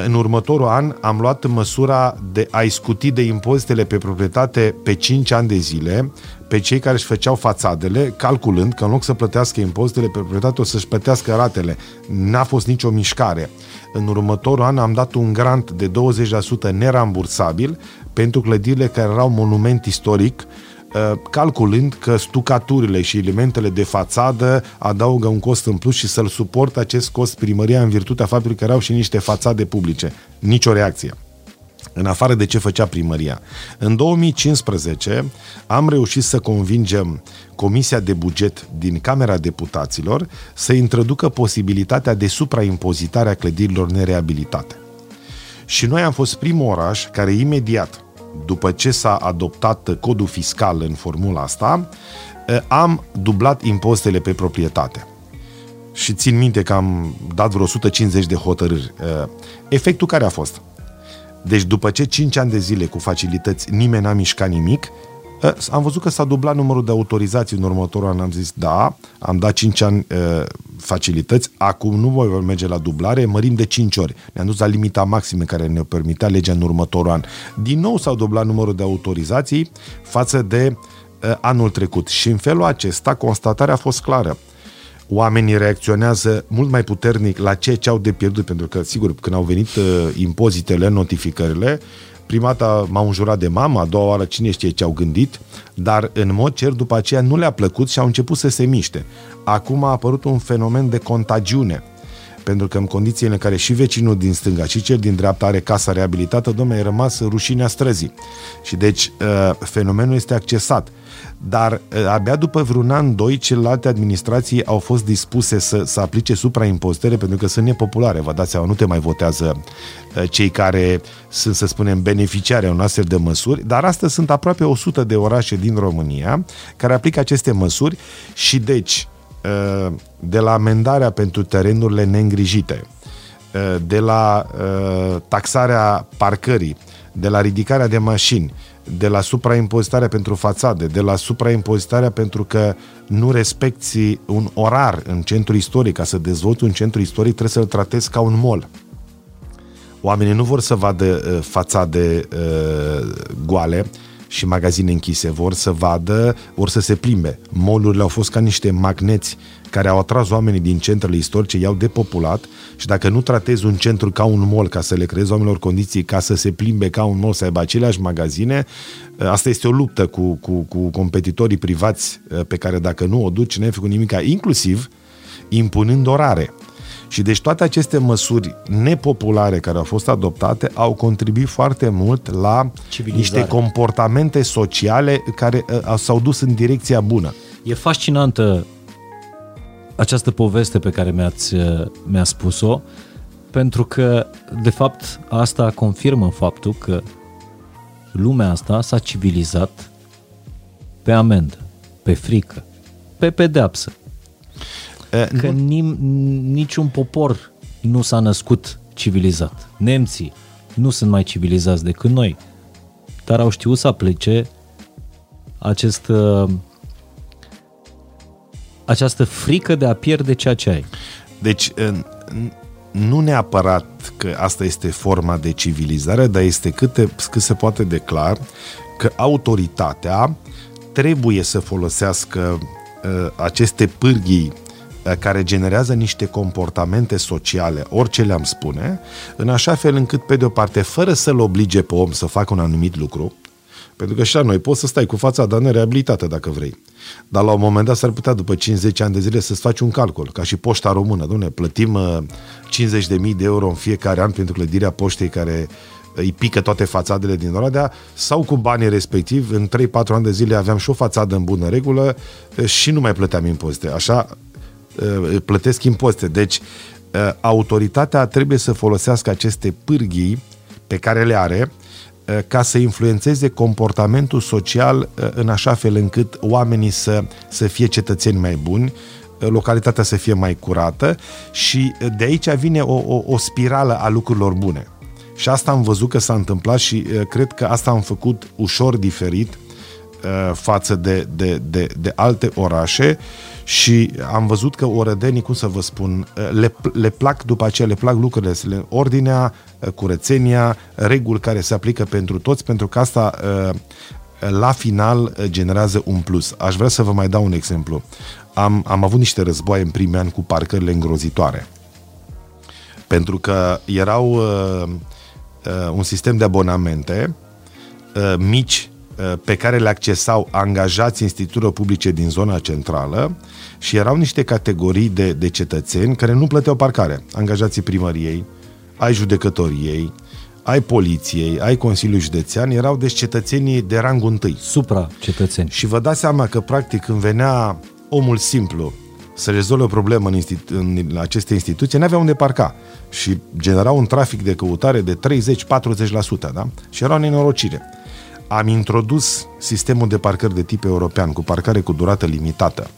În următorul an am luat măsura de a-i scuti de impozitele pe proprietate pe 5 ani de zile pe cei care își făceau fațadele, calculând că în loc să plătească impozitele pe proprietate o să-și plătească ratele. N-a fost nicio mișcare. În următorul an am dat un grant de 20% nerambursabil pentru clădirile care erau monument istoric, uh, calculând că stucaturile și elementele de fațadă adaugă un cost în plus și să-l suportă acest cost primăria în virtutea faptului că erau și niște fațade publice. Nicio reacție în afară de ce făcea primăria. În 2015 am reușit să convingem Comisia de Buget din Camera Deputaților să introducă posibilitatea de supraimpozitare a clădirilor nereabilitate. Și noi am fost primul oraș care imediat, după ce s-a adoptat codul fiscal în formula asta, eh, am dublat impozitele pe proprietate. Și țin minte că am dat vreo 150 de hotărâri. Eh, efectul care a fost? Deci după ce 5 ani de zile cu facilități nimeni n-a mișcat nimic, ă, am văzut că s-a dublat numărul de autorizații în următorul an. Am zis, da, am dat 5 ani uh, facilități, acum nu voi merge la dublare, mărim de 5 ori. Ne-am dus la limita maximă care ne permitea legea în următorul an. Din nou s-au dublat numărul de autorizații față de uh, anul trecut. Și în felul acesta, constatarea a fost clară oamenii reacționează mult mai puternic la ceea ce au de pierdut, pentru că, sigur, când au venit uh, impozitele, notificările, prima dată m-au înjurat de mamă, a doua oară cine știe ce au gândit, dar în mod cer după aceea nu le-a plăcut și au început să se miște. Acum a apărut un fenomen de contagiune pentru că în condițiile în care și vecinul din stânga și cel din dreapta are casa reabilitată, domnule, e rămas rușinea străzii. Și deci uh, fenomenul este accesat. Dar uh, abia după vreun an, doi, celelalte administrații au fost dispuse să, să aplice supraimpozitere pentru că sunt nepopulare. Vă dați seama, nu te mai votează uh, cei care sunt, să spunem, beneficiari în astfel de măsuri, dar astăzi sunt aproape 100 de orașe din România care aplică aceste măsuri și deci Uh, de la amendarea pentru terenurile neîngrijite, uh, de la uh, taxarea parcării, de la ridicarea de mașini, de la supraimpozitarea pentru fațade, de la supraimpozitarea pentru că nu respecti un orar în centru istoric, ca să dezvolți un centru istoric trebuie să-l tratezi ca un mol. Oamenii nu vor să vadă uh, fațade uh, goale, și magazine închise, vor să vadă, vor să se plimbe. Molurile au fost ca niște magneți care au atras oamenii din centrele istorice, i-au depopulat și dacă nu tratezi un centru ca un mall ca să le creezi oamenilor condiții ca să se plimbe ca un mall, să aibă aceleași magazine, asta este o luptă cu, cu, cu competitorii privați pe care dacă nu o duci, n-ai făcut nimic, inclusiv impunând orare. Și deci toate aceste măsuri nepopulare care au fost adoptate au contribuit foarte mult la niște comportamente sociale care uh, s-au dus în direcția bună. E fascinantă această poveste pe care mi-ați, uh, mi-a spus-o, pentru că, de fapt, asta confirmă faptul că lumea asta s-a civilizat pe amendă, pe frică, pe pedeapsă. Că nim, niciun popor nu s-a născut civilizat. Nemții nu sunt mai civilizați decât noi, dar au știut să aplice acest, uh, această frică de a pierde ceea ce ai. Deci, nu neapărat că asta este forma de civilizare, dar este cât, de, cât se poate declar că autoritatea trebuie să folosească uh, aceste pârghii Eh, care generează niște comportamente sociale, orice le-am spune, în așa fel încât, pe de o parte, fără să-l oblige pe om să facă un anumit lucru, pentru că și la noi poți să stai cu fața dar nereabilitată dacă vrei. Dar la un moment dat s-ar putea după 50 ani de zile să-ți faci un calcul, ca și poșta română. Dom'le, plătim 50.000 de euro în fiecare an pentru clădirea poștei care îi pică toate fațadele din Oradea sau cu banii respectiv, în 3-4 ani de zile aveam și o fațadă în bună regulă eh, și nu mai plăteam impozite. Așa Uh, plătesc impozite. Deci, uh, autoritatea trebuie să folosească aceste pârghii pe care le are ca să influențeze comportamentul social în așa fel încât oamenii să, să fie cetățeni mai buni, localitatea să fie mai curată și de aici vine o, o, o spirală a lucrurilor bune. Și asta am văzut că s-a întâmplat și cred că asta am făcut ușor diferit față de, de, de, de alte orașe și am văzut că orădenii, cum să vă spun, le, le plac după aceea, le plac lucrurile, ordinea, curățenia, reguli care se aplică pentru toți, pentru că asta la final generează un plus. Aș vrea să vă mai dau un exemplu. Am, am avut niște războaie în primii ani cu parcările îngrozitoare. Pentru că erau uh, uh, un sistem de abonamente uh, mici Uh, pe care le accesau angajați instituțiilor publice din zona centrală și erau niște categorii de, de cetățeni care nu plăteau parcare. Angajații primăriei, ai judecătoriei, ai poliției, ai Consiliul Județean, erau deci cetățenii de rangul întâi. Supra-cetățeni. Și vă dați seama că, practic, când venea omul simplu să rezolve o problemă în, institu- în aceste instituții, nu avea unde parca și generau un trafic de căutare de 30-40%, da? Și era o nenorocire am introdus sistemul de parcări de tip european cu parcare cu durată limitată,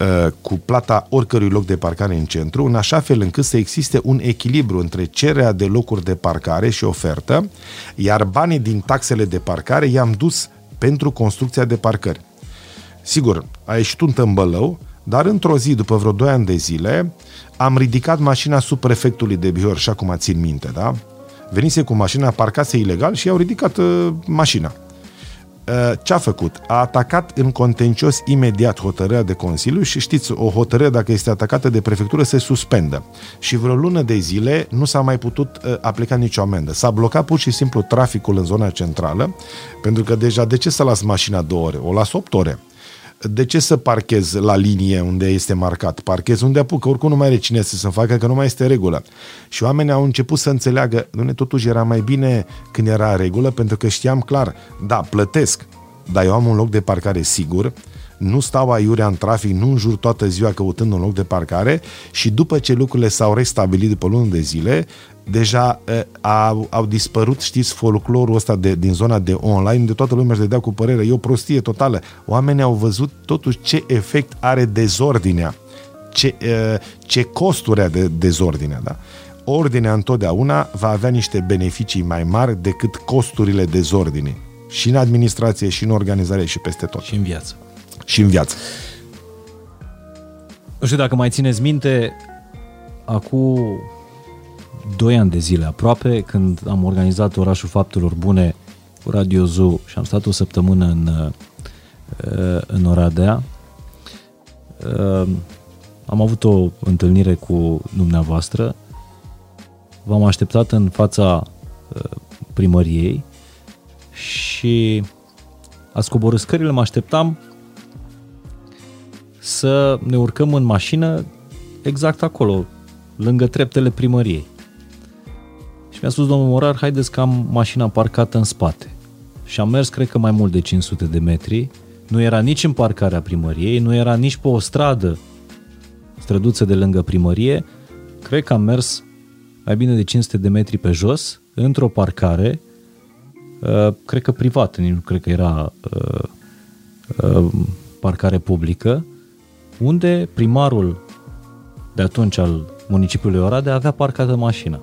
uh, cu plata oricărui loc de parcare în centru, în așa fel încât să existe un echilibru între cererea de locuri de parcare și ofertă, iar banii din taxele de parcare i-am dus pentru construcția de parcări. Sigur, a ieșit un tămbălău, dar într-o zi, după vreo 2 ani de zile, am ridicat mașina sub prefectului de Bihor, așa cum țin minte, da? Venise cu mașina, parcase ilegal și i-au ridicat uh, mașina. Uh, ce a făcut? A atacat în contencios imediat hotărârea de Consiliu și știți, o hotărâre dacă este atacată de prefectură se suspendă. Și vreo lună de zile nu s-a mai putut uh, aplica nicio amendă. S-a blocat pur și simplu traficul în zona centrală, pentru că deja de ce să las mașina două ore? O las opt ore de ce să parchez la linie unde este marcat? Parchez unde apucă, oricum nu mai are cine să se facă, că nu mai este regulă. Și oamenii au început să înțeleagă, nu totuși era mai bine când era regulă, pentru că știam clar, da, plătesc, dar eu am un loc de parcare sigur, nu stau aiurea în trafic, nu înjur toată ziua căutând un loc de parcare și după ce lucrurile s-au restabilit după luni de zile, deja uh, au, au dispărut, știți, folclorul ăsta de, din zona de online, de toată lumea își dădea cu părere, e o prostie totală. Oamenii au văzut totuși ce efect are dezordinea, ce, uh, ce costuri are de dezordinea, da? Ordinea întotdeauna va avea niște beneficii mai mari decât costurile dezordinii. Și în administrație, și în organizare, și peste tot. Și în viață. Și în viață. Nu știu dacă mai țineți minte, acum 2 ani de zile aproape, când am organizat Orașul Faptelor Bune cu Radio Zoo și am stat o săptămână în, uh, în Oradea. Uh, am avut o întâlnire cu dumneavoastră. V-am așteptat în fața uh, primăriei și a scoborât scările, mă așteptam să ne urcăm în mașină exact acolo, lângă treptele primăriei. Mi-a spus domnul Morar, haideți că am mașina parcată în spate. Și am mers, cred că mai mult de 500 de metri. Nu era nici în parcarea primăriei, nu era nici pe o stradă, străduță de lângă primărie. Cred că am mers mai bine de 500 de metri pe jos, într-o parcare, uh, cred că privată, nu cred că era uh, uh, parcare publică, unde primarul de atunci al municipiului Oradea avea parcată mașina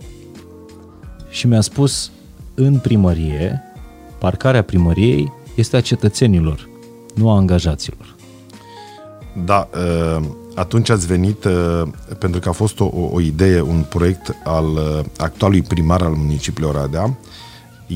și mi-a spus în primărie, parcarea primăriei este a cetățenilor, nu a angajaților. Da, ă, atunci ați venit ă, pentru că a fost o, o idee, un proiect al ă, actualului primar al municipiului Oradea,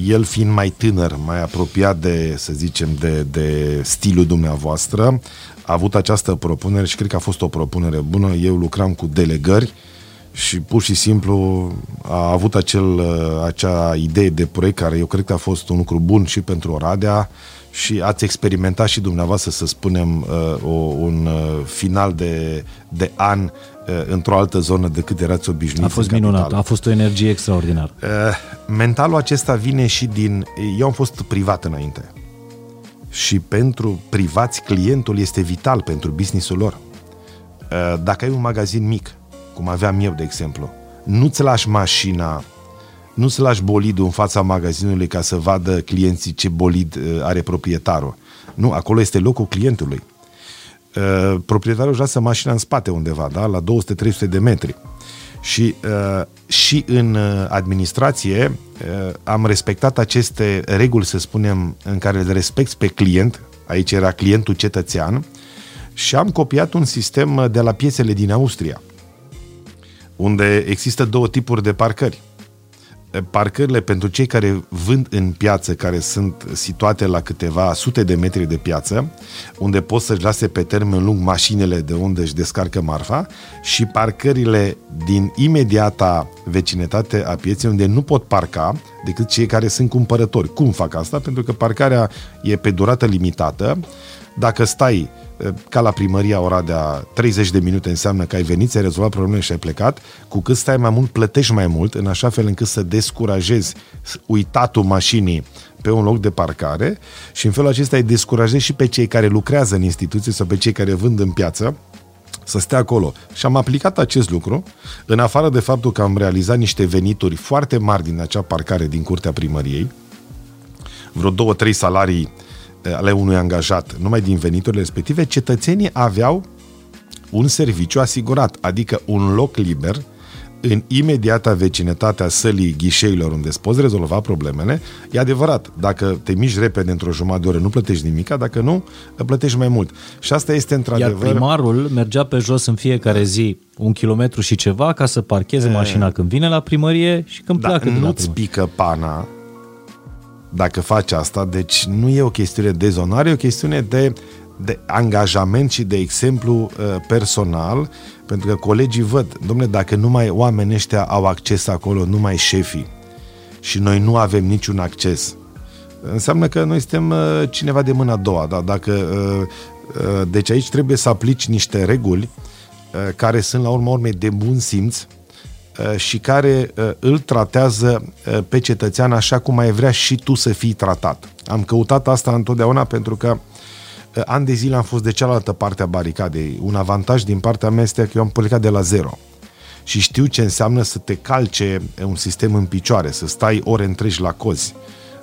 el fiind mai tânăr, mai apropiat de, să zicem, de, de stilul dumneavoastră, a avut această propunere și cred că a fost o propunere bună. Eu lucram cu delegări uh, și pur și simplu a avut acel, uh, acea idee de proiect care eu cred că a fost un lucru bun și pentru Oradea și ați experimentat și dumneavoastră, să spunem, uh, o, un uh, final de, de an într-o altă zonă decât erați obișnuiți. A fost minunat, a fost o energie extraordinară. Mentalul acesta vine și din... Eu am fost privat înainte. Și pentru privați, clientul este vital pentru businessul lor. Dacă ai un magazin mic, cum aveam eu, de exemplu, nu-ți lași mașina nu să lași bolidul în fața magazinului ca să vadă clienții ce bolid uh, are proprietarul. Nu, acolo este locul clientului. Uh, proprietarul își lasă mașina în spate undeva, da? la 200-300 de metri. Și, uh, și în uh, administrație uh, am respectat aceste reguli, să spunem, în care îl respecti pe client, aici era clientul cetățean, și am copiat un sistem uh, de la piețele din Austria, unde există două tipuri de parcări parcările pentru cei care vând în piață, care sunt situate la câteva sute de metri de piață, unde pot să-și lase pe termen lung mașinile de unde își descarcă marfa și parcările din imediata vecinătate a pieței unde nu pot parca decât cei care sunt cumpărători. Cum fac asta? Pentru că parcarea e pe durată limitată. Dacă stai ca la primăria Oradea, 30 de minute înseamnă că ai venit, ți-ai rezolvat problemele și ai plecat, cu cât stai mai mult, plătești mai mult, în așa fel încât să descurajezi uitatul mașinii pe un loc de parcare și în felul acesta îi descurajezi și pe cei care lucrează în instituție sau pe cei care vând în piață să stea acolo. Și am aplicat acest lucru, în afară de faptul că am realizat niște venituri foarte mari din acea parcare din curtea primăriei, vreo două, trei salarii ale unui angajat numai din veniturile respective, cetățenii aveau un serviciu asigurat, adică un loc liber în imediata vecinătatea sălii ghișeilor unde îți poți rezolva problemele, e adevărat, dacă te miști repede într-o jumătate de oră, nu plătești nimic, dacă nu, plătești mai mult. Și asta este într-adevăr... Iar primarul mergea pe jos în fiecare zi un kilometru și ceva ca să parcheze e... mașina când vine la primărie și când da, pleacă nu-ți pică pana dacă faci asta. Deci nu e o chestiune de zonare, e o chestiune de, de angajament și de exemplu uh, personal, pentru că colegii văd, domnule, dacă numai oamenii ăștia au acces acolo, numai șefii, și noi nu avem niciun acces, înseamnă că noi suntem uh, cineva de mâna a doua. Da? Dacă, uh, deci aici trebuie să aplici niște reguli care sunt la urma urmei de bun simț, Uh, și care uh, îl tratează uh, pe cetățean așa cum ai vrea și tu să fii tratat. Am căutat asta întotdeauna pentru că ani de zile am fost de cealaltă parte a baricadei. Un avantaj din partea mea este că eu am plecat de la zero și știu ce înseamnă să te calce un sistem în picioare, să stai ore întregi la cozi.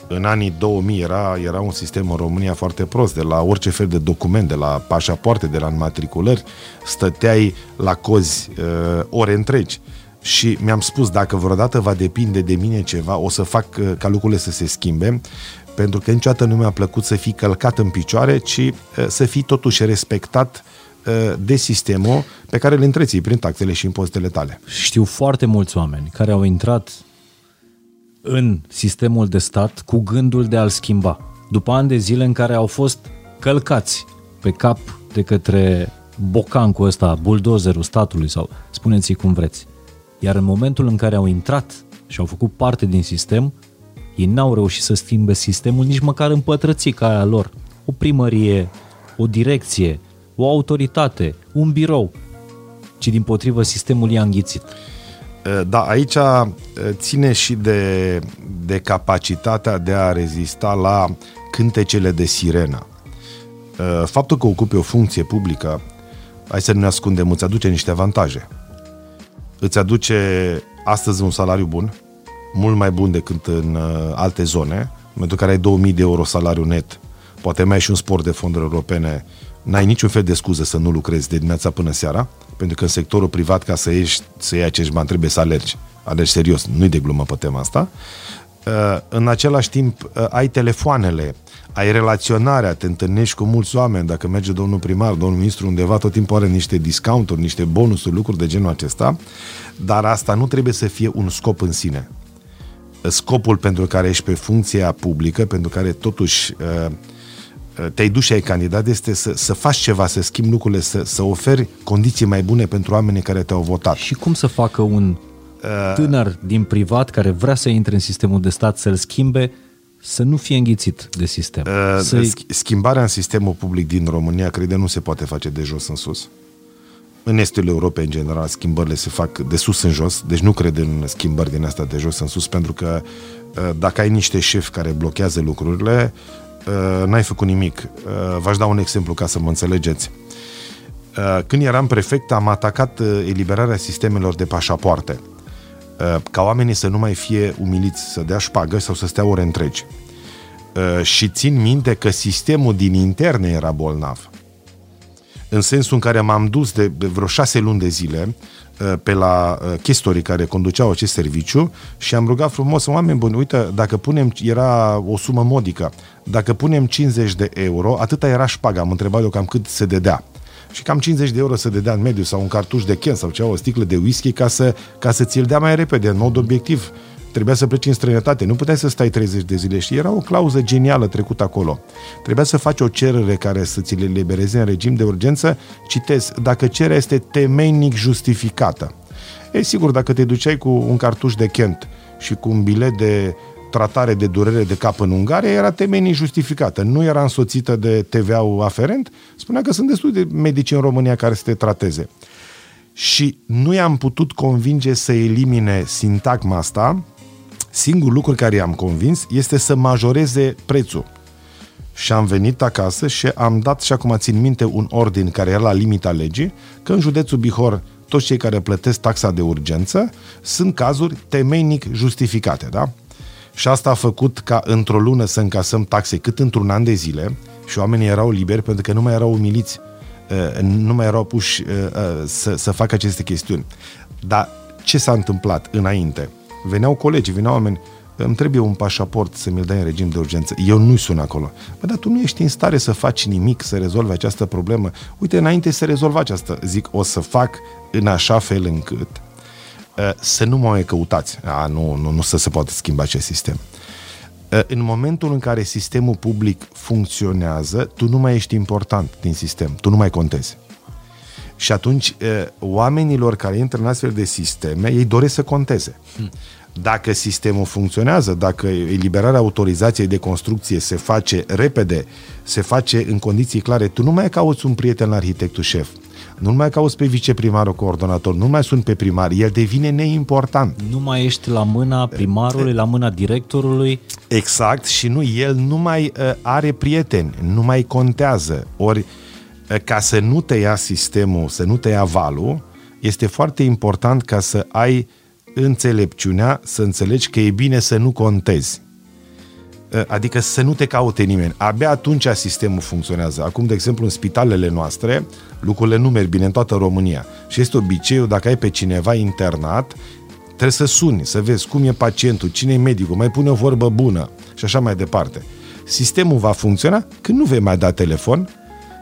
În anii 2000 era, era un sistem în România foarte prost, de la orice fel de document, de la pașapoarte, de la înmatriculări, stăteai la cozi uh, ore întregi și mi-am spus dacă vreodată va depinde de mine ceva, o să fac uh, ca lucrurile să se schimbe, pentru că niciodată nu mi-a plăcut să fii călcat în picioare, ci uh, să fii totuși respectat uh, de sistemul pe care îl întreții prin taxele și impozitele tale. Știu foarte mulți oameni care au intrat în sistemul de stat cu gândul de a-l schimba. După ani de zile în care au fost călcați pe cap de către bocancul ăsta, buldozerul statului sau spuneți-i cum vreți. Iar în momentul în care au intrat și au făcut parte din sistem, ei n-au reușit să schimbe sistemul nici măcar în pătrățica aia lor. O primărie, o direcție, o autoritate, un birou, ci din potrivă sistemul i-a înghițit. Da, aici ține și de, de capacitatea de a rezista la cântecele de sirenă. Faptul că ocupe o funcție publică, hai să nu ne ascundem, îți aduce niște avantaje îți aduce astăzi un salariu bun, mult mai bun decât în uh, alte zone, în momentul în care ai 2000 de euro salariu net, poate mai ai și un sport de fonduri europene, n-ai niciun fel de scuză să nu lucrezi de dimineața până seara, pentru că în sectorul privat, ca să, ieși, să iei acești bani, trebuie să alergi. Alergi serios, nu-i de glumă pe tema asta. Uh, în același timp, uh, ai telefoanele, ai relaționarea, te întâlnești cu mulți oameni, dacă merge domnul primar, domnul ministru undeva, tot timpul are niște discounturi, niște bonusuri, lucruri de genul acesta, dar asta nu trebuie să fie un scop în sine. Scopul pentru care ești pe funcția publică, pentru care totuși uh, uh, te-ai dus și ai candidat, este să, să faci ceva, să schimbi lucrurile, să, să oferi condiții mai bune pentru oamenii care te-au votat. Și cum să facă un uh, tânăr din privat care vrea să intre în sistemul de stat să-l schimbe, să nu fie înghițit de sistem. Uh, să Schimbarea în sistemul public din România, cred nu se poate face de jos în sus. În estul Europei, în general, schimbările se fac de sus în jos, deci nu cred în schimbări din asta de jos în sus, pentru că uh, dacă ai niște șefi care blochează lucrurile, uh, n-ai făcut nimic. Uh, v-aș da un exemplu ca să mă înțelegeți. Când eram prefect, am atacat eliberarea sistemelor de pașapoarte ca oamenii să nu mai fie umiliți, să dea șpagă sau să stea ore întregi. Și țin minte că sistemul din interne era bolnav. În sensul în care m-am dus de, de vreo șase luni de zile Uh, pe la uh, chestorii care conduceau acest serviciu și am rugat frumos, oameni buni, uite, dacă punem, era o sumă modică, dacă punem 50 de euro, atâta era șpaga, am întrebat eu cam cât se dedea. Și cam 50 de euro să dădea în mediu sau un cartuș de Ken sau ceva, o sticlă de whisky ca să, ca să ți-l dea mai repede, în mod obiectiv trebuia să pleci în străinătate, nu puteai să stai 30 de zile și era o clauză genială trecută acolo. Trebuia să faci o cerere care să ți le libereze în regim de urgență, citez, dacă cererea este temeinic justificată. E sigur, dacă te duceai cu un cartuș de Kent și cu un bilet de tratare de durere de cap în Ungaria era temeinic justificată. Nu era însoțită de TVA-ul aferent. Spunea că sunt destul de medici în România care să te trateze. Și nu i-am putut convinge să elimine sintagma asta Singurul lucru care i-am convins este să majoreze prețul. Și am venit acasă și am dat, și acum țin minte, un ordin care era la limita legii, că în județul Bihor toți cei care plătesc taxa de urgență sunt cazuri temeinic justificate, da? Și asta a făcut ca într-o lună să încasăm taxe cât într-un an de zile și oamenii erau liberi pentru că nu mai erau umiliți, uh, nu mai erau puși uh, uh, să, să facă aceste chestiuni. Dar ce s-a întâmplat înainte? Veneau colegi, veneau oameni, îmi trebuie un pașaport să mi-l dai în regim de urgență. Eu nu sun acolo. Bă, dar tu nu ești în stare să faci nimic să rezolvi această problemă. Uite, înainte să rezolv aceasta, zic, o să fac în așa fel încât uh, să nu mă mai căutați. A, nu, nu, nu să se poate schimba acest sistem. Uh, în momentul în care sistemul public funcționează, tu nu mai ești important din sistem, tu nu mai contezi. Și atunci, oamenilor care intră în astfel de sisteme, ei doresc să conteze. Dacă sistemul funcționează, dacă eliberarea autorizației de construcție se face repede, se face în condiții clare, tu nu mai cauți un prieten arhitectul șef, nu mai cauți pe viceprimarul coordonator, nu mai sunt pe primar, el devine neimportant. Nu mai ești la mâna primarului, la mâna directorului. Exact, și nu, el nu mai uh, are prieteni, nu mai contează. Ori uh, ca să nu te ia sistemul, să nu te ia valul, este foarte important ca să ai înțelepciunea să înțelegi că e bine să nu contezi. Adică să nu te caute nimeni. Abia atunci sistemul funcționează. Acum, de exemplu, în spitalele noastre, lucrurile nu merg bine în toată România. Și este obiceiul, dacă ai pe cineva internat, trebuie să suni, să vezi cum e pacientul, cine e medicul, mai pune o vorbă bună și așa mai departe. Sistemul va funcționa când nu vei mai da telefon,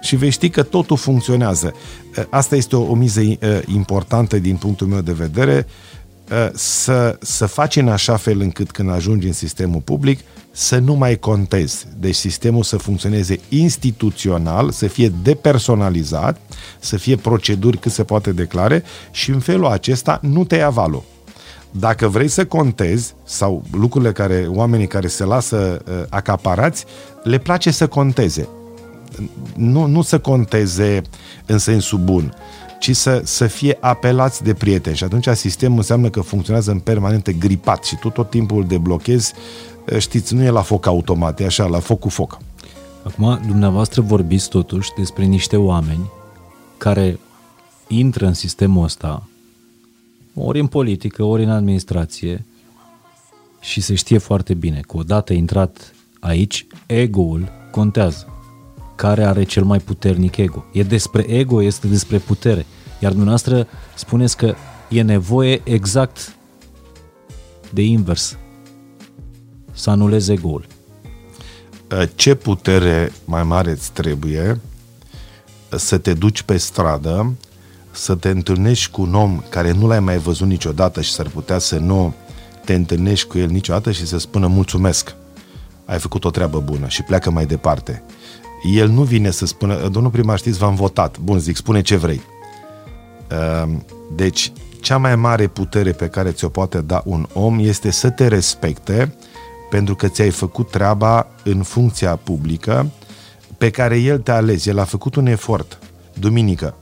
și vei ști că totul funcționează. Asta este o, o miză importantă din punctul meu de vedere, să, să faci în așa fel încât când ajungi în sistemul public să nu mai contezi. Deci sistemul să funcționeze instituțional, să fie depersonalizat, să fie proceduri cât se poate declare și în felul acesta nu te ia valul. Dacă vrei să contezi sau lucrurile care, oamenii care se lasă uh, acaparați, le place să conteze nu, nu să conteze în sensul bun, ci să, să fie apelați de prieteni. Și atunci sistemul înseamnă că funcționează în permanente gripat și tu tot timpul de blochezi, știți, nu e la foc automat, e așa, la foc cu foc. Acum, dumneavoastră vorbiți totuși despre niște oameni care intră în sistemul ăsta, ori în politică, ori în administrație, și se știe foarte bine că odată intrat aici, ego-ul contează care are cel mai puternic ego. E despre ego, este despre putere. Iar dumneavoastră spuneți că e nevoie exact de invers. Să anulezi ego-ul. Ce putere mai mare îți trebuie să te duci pe stradă, să te întâlnești cu un om care nu l-ai mai văzut niciodată și s-ar putea să nu te întâlnești cu el niciodată și să spună mulțumesc, ai făcut o treabă bună și pleacă mai departe el nu vine să spună, domnul primar, știți, v-am votat. Bun, zic, spune ce vrei. Ehm, deci, cea mai mare putere pe care ți-o poate da un om este să te respecte pentru că ți-ai făcut treaba în funcția publică pe care el te-a ales. El a făcut un efort. Duminică.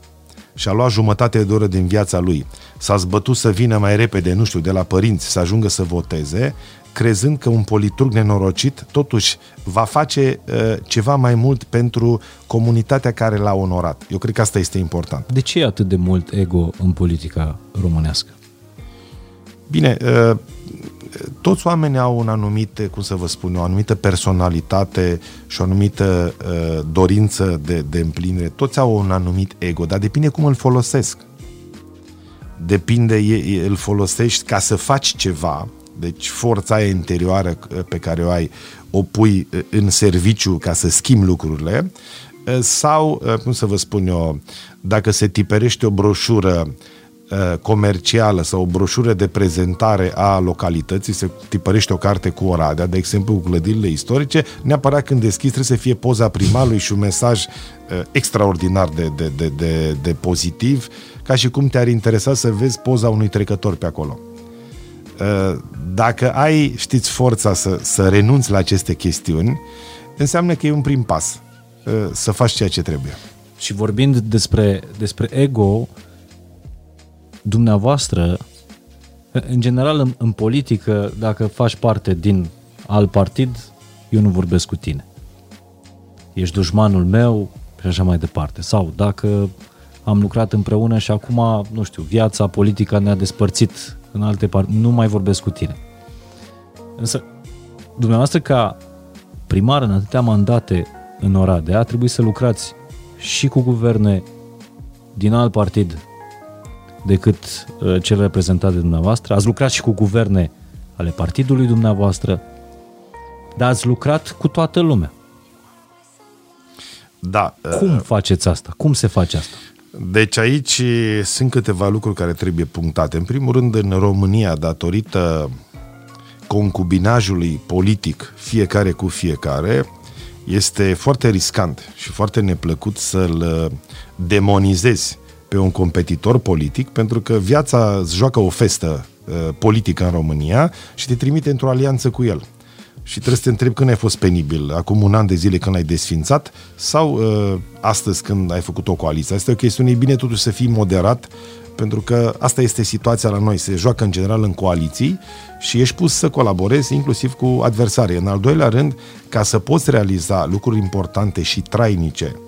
Și-a luat jumătate de oră din viața lui. S-a zbătut să vină mai repede, nu știu, de la părinți, să ajungă să voteze crezând că un politurg nenorocit totuși va face uh, ceva mai mult pentru comunitatea care l-a onorat. Eu cred că asta este important. De ce e atât de mult ego în politica românească? Bine, uh, toți oamenii au un anumit, cum să vă spun, o anumită personalitate și o anumită uh, dorință de, de împlinire. Toți au un anumit ego, dar depinde cum îl folosesc. Depinde, îl folosești ca să faci ceva, deci forța aia interioară pe care o ai o pui în serviciu ca să schimbi lucrurile, sau, cum să vă spun eu, dacă se tiperește o broșură comercială sau o broșură de prezentare a localității, se tipărește o carte cu Oradea, de exemplu cu clădirile istorice, neapărat când deschizi trebuie să fie poza primarului și un mesaj extraordinar de, de, de, de, de pozitiv, ca și cum te-ar interesa să vezi poza unui trecător pe acolo. Dacă ai, știți, forța să, să renunți la aceste chestiuni, înseamnă că e un prim pas să faci ceea ce trebuie. Și vorbind despre, despre ego, dumneavoastră, în general în, în politică, dacă faci parte din alt partid, eu nu vorbesc cu tine. Ești dușmanul meu și așa mai departe. Sau dacă am lucrat împreună și acum, nu știu, viața politică ne-a despărțit în alte parti, nu mai vorbesc cu tine. Însă, dumneavoastră ca primar în atâtea mandate în Oradea, a trebuit să lucrați și cu guverne din alt partid decât uh, cel reprezentat de dumneavoastră. Ați lucrat și cu guverne ale partidului dumneavoastră, dar ați lucrat cu toată lumea. Da. Cum uh, faceți asta? Cum se face asta? Deci aici sunt câteva lucruri care trebuie punctate. În primul rând, în România, datorită concubinajului politic, fiecare cu fiecare, este foarte riscant și foarte neplăcut să-l uh, demonizezi pe un competitor politic, pentru că viața îți joacă o festă uh, politică în România și te trimite într-o alianță cu el. Și trebuie să te întrebi când ai fost penibil, acum un an de zile când ai desfințat sau uh, astăzi când ai făcut o coaliție. Asta e o chestiune, e bine totuși să fii moderat, pentru că asta este situația la noi, se joacă în general în coaliții și ești pus să colaborezi inclusiv cu adversarii. În al doilea rând, ca să poți realiza lucruri importante și trainice Uh,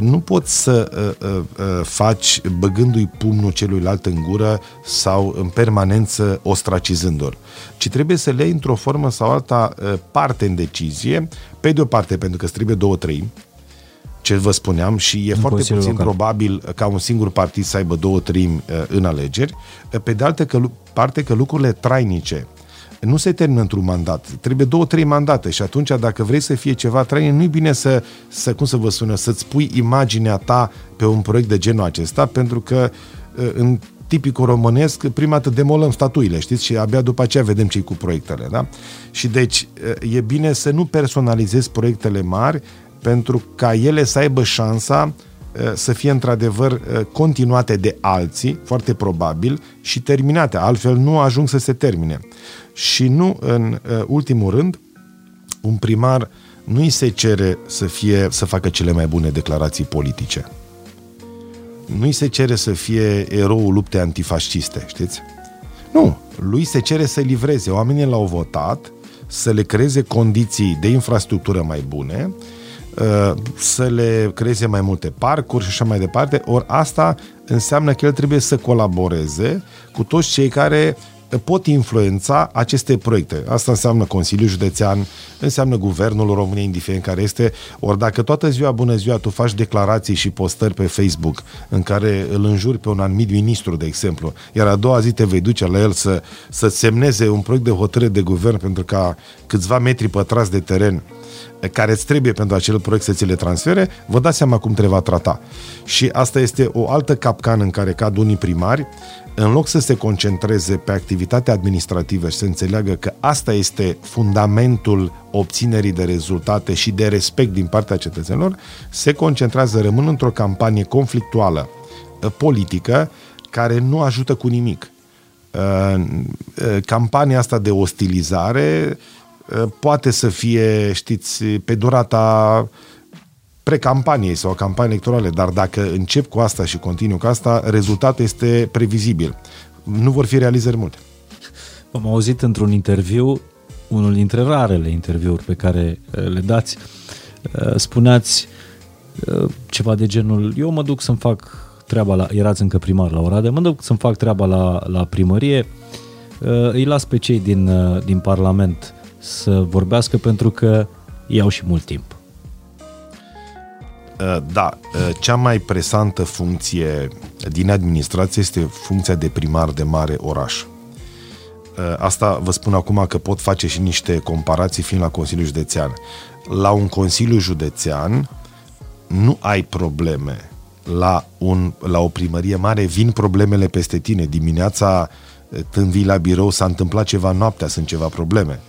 nu poți să uh, uh, faci băgându-i pumnul celuilalt în gură sau în permanență ostracizându-l, ci trebuie să le iei într-o formă sau alta parte în decizie, pe de o parte pentru că îți trebuie două trei, ce vă spuneam, și e în foarte puțin local. probabil ca un singur partid să aibă două trăimi în alegeri, pe de altă parte că lucrurile trainice nu se termină într-un mandat. Trebuie două, trei mandate și atunci dacă vrei să fie ceva trainic, nu-i bine să, să, cum să vă sună, să-ți pui imaginea ta pe un proiect de genul acesta, pentru că ă, în tipicul românesc, prima dată demolăm statuile, știți, și abia după aceea vedem ce cu proiectele, da? Și deci ă, e bine să nu personalizezi proiectele mari pentru ca ele să aibă șansa ă, să fie într-adevăr continuate de alții, foarte probabil, și terminate. Altfel nu ajung să se termine. Și nu în uh, ultimul rând, un primar nu îi se cere să, fie, să facă cele mai bune declarații politice. Nu îi se cere să fie eroul luptei antifasciste, știți? Nu, lui se cere să livreze. Oamenii l-au votat să le creeze condiții de infrastructură mai bune, uh, să le creeze mai multe parcuri și așa mai departe. Ori asta înseamnă că el trebuie să colaboreze cu toți cei care pot influența aceste proiecte. Asta înseamnă Consiliul Județean, înseamnă Guvernul României, indiferent care este. Ori dacă toată ziua, bună ziua, tu faci declarații și postări pe Facebook în care îl înjuri pe un anumit ministru, de exemplu, iar a doua zi te vei duce la el să, să semneze un proiect de hotărâre de guvern pentru ca câțiva metri pătrați de teren care îți trebuie pentru acel proiect să ți le transfere, vă dați seama cum trebuie trata. Și asta este o altă capcană în care cad unii primari, în loc să se concentreze pe activitatea administrativă și să înțeleagă că asta este fundamentul obținerii de rezultate și de respect din partea cetățenilor, se concentrează, rămân într-o campanie conflictuală uh, politică care nu ajută cu nimic. Uh, uh, campania asta de ostilizare poate să fie, știți, pe durata precampaniei sau campanii electorale, dar dacă încep cu asta și continuu cu asta, rezultatul este previzibil. Nu vor fi realizări multe. Am auzit într-un interviu, unul dintre rarele interviuri pe care uh, le dați, uh, spuneați uh, ceva de genul, eu mă duc să-mi fac treaba la, erați încă primar la Oradea, mă duc să-mi fac treaba la, la primărie, uh, îi las pe cei din, uh, din Parlament să vorbească pentru că iau și mult timp. Uh, da, cea mai presantă funcție din administrație este funcția de primar de mare oraș. Asta vă spun acum că pot face și niște comparații fiind la Consiliul Județean. La un Consiliu Județean nu ai probleme. La, un, la o primărie mare vin problemele peste tine. Dimineața când vii la birou s-a întâmplat ceva noaptea, sunt ceva probleme.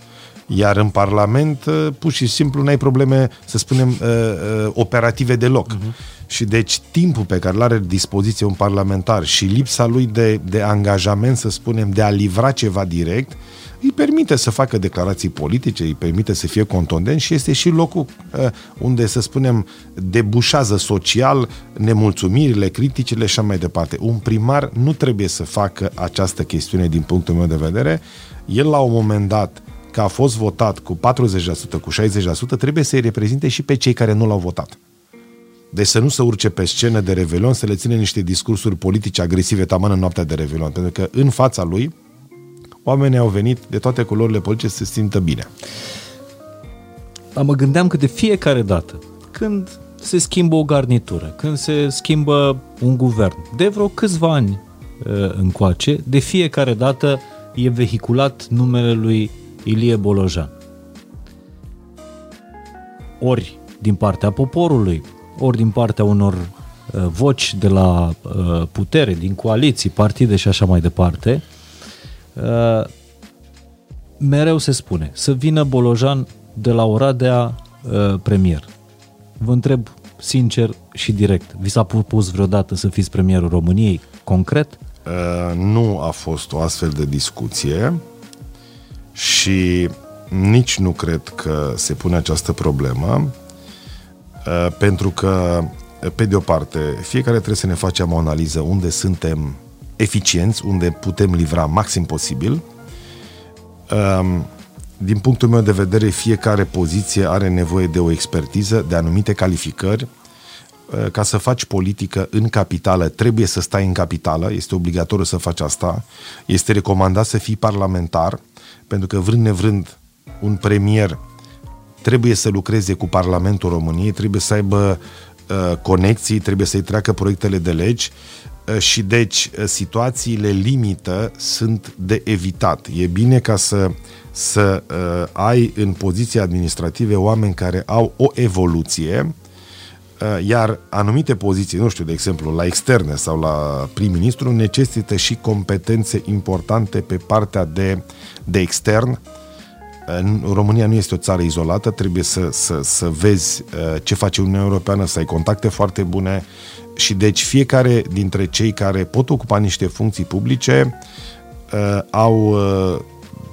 Iar în Parlament, uh, pur și simplu, n-ai probleme, să spunem, uh, uh, operative deloc. Uh-huh. Și deci timpul pe care îl are dispoziție un parlamentar și lipsa lui de, de angajament, să spunem, de a livra ceva direct, îi permite să facă declarații politice, îi permite să fie contundent și este și locul uh, unde, să spunem, debușează social nemulțumirile, criticile și așa mai departe. Un primar nu trebuie să facă această chestiune din punctul meu de vedere. El, la un moment dat, că a fost votat cu 40%, cu 60%, trebuie să-i reprezinte și pe cei care nu l-au votat. Deci să nu se urce pe scenă de Revelion, să le ține niște discursuri politice agresive taman în noaptea de Revelion, pentru că în fața lui oamenii au venit de toate culorile politice să se simtă bine. Dar mă gândeam că de fiecare dată, când se schimbă o garnitură, când se schimbă un guvern, de vreo câțiva ani uh, încoace, de fiecare dată e vehiculat numele lui Ilie Bolojan. Ori din partea poporului, ori din partea unor uh, voci de la uh, putere, din coaliții, partide și așa mai departe, uh, mereu se spune să vină Bolojan de la Oradea premier. Vă întreb sincer și direct, vi s-a propus vreodată să fiți premierul României, concret? nu a fost o astfel de discuție și nici nu cred că se pune această problemă, uh, pentru că, pe de o parte, fiecare trebuie să ne facem o analiză unde suntem eficienți, unde putem livra maxim posibil. Um, din punctul meu de vedere, fiecare poziție are nevoie de o expertiză, de anumite calificări. Uh, ca să faci politică în capitală, trebuie să stai în capitală, este obligatoriu să faci asta. Este recomandat să fii parlamentar, pentru că vrând nevrând un premier trebuie să lucreze cu Parlamentul României, trebuie să aibă uh, conexii, trebuie să-i treacă proiectele de legi uh, și deci uh, situațiile limită sunt de evitat. E bine ca să, să uh, ai în poziții administrative oameni care au o evoluție uh, iar anumite poziții, nu știu, de exemplu, la externe sau la prim-ministru, necesită și competențe importante pe partea de de extern. România nu este o țară izolată, trebuie să, să, să vezi uh, ce face Uniunea Europeană, să ai contacte foarte bune și deci fiecare dintre cei care pot ocupa niște funcții publice uh, au, uh,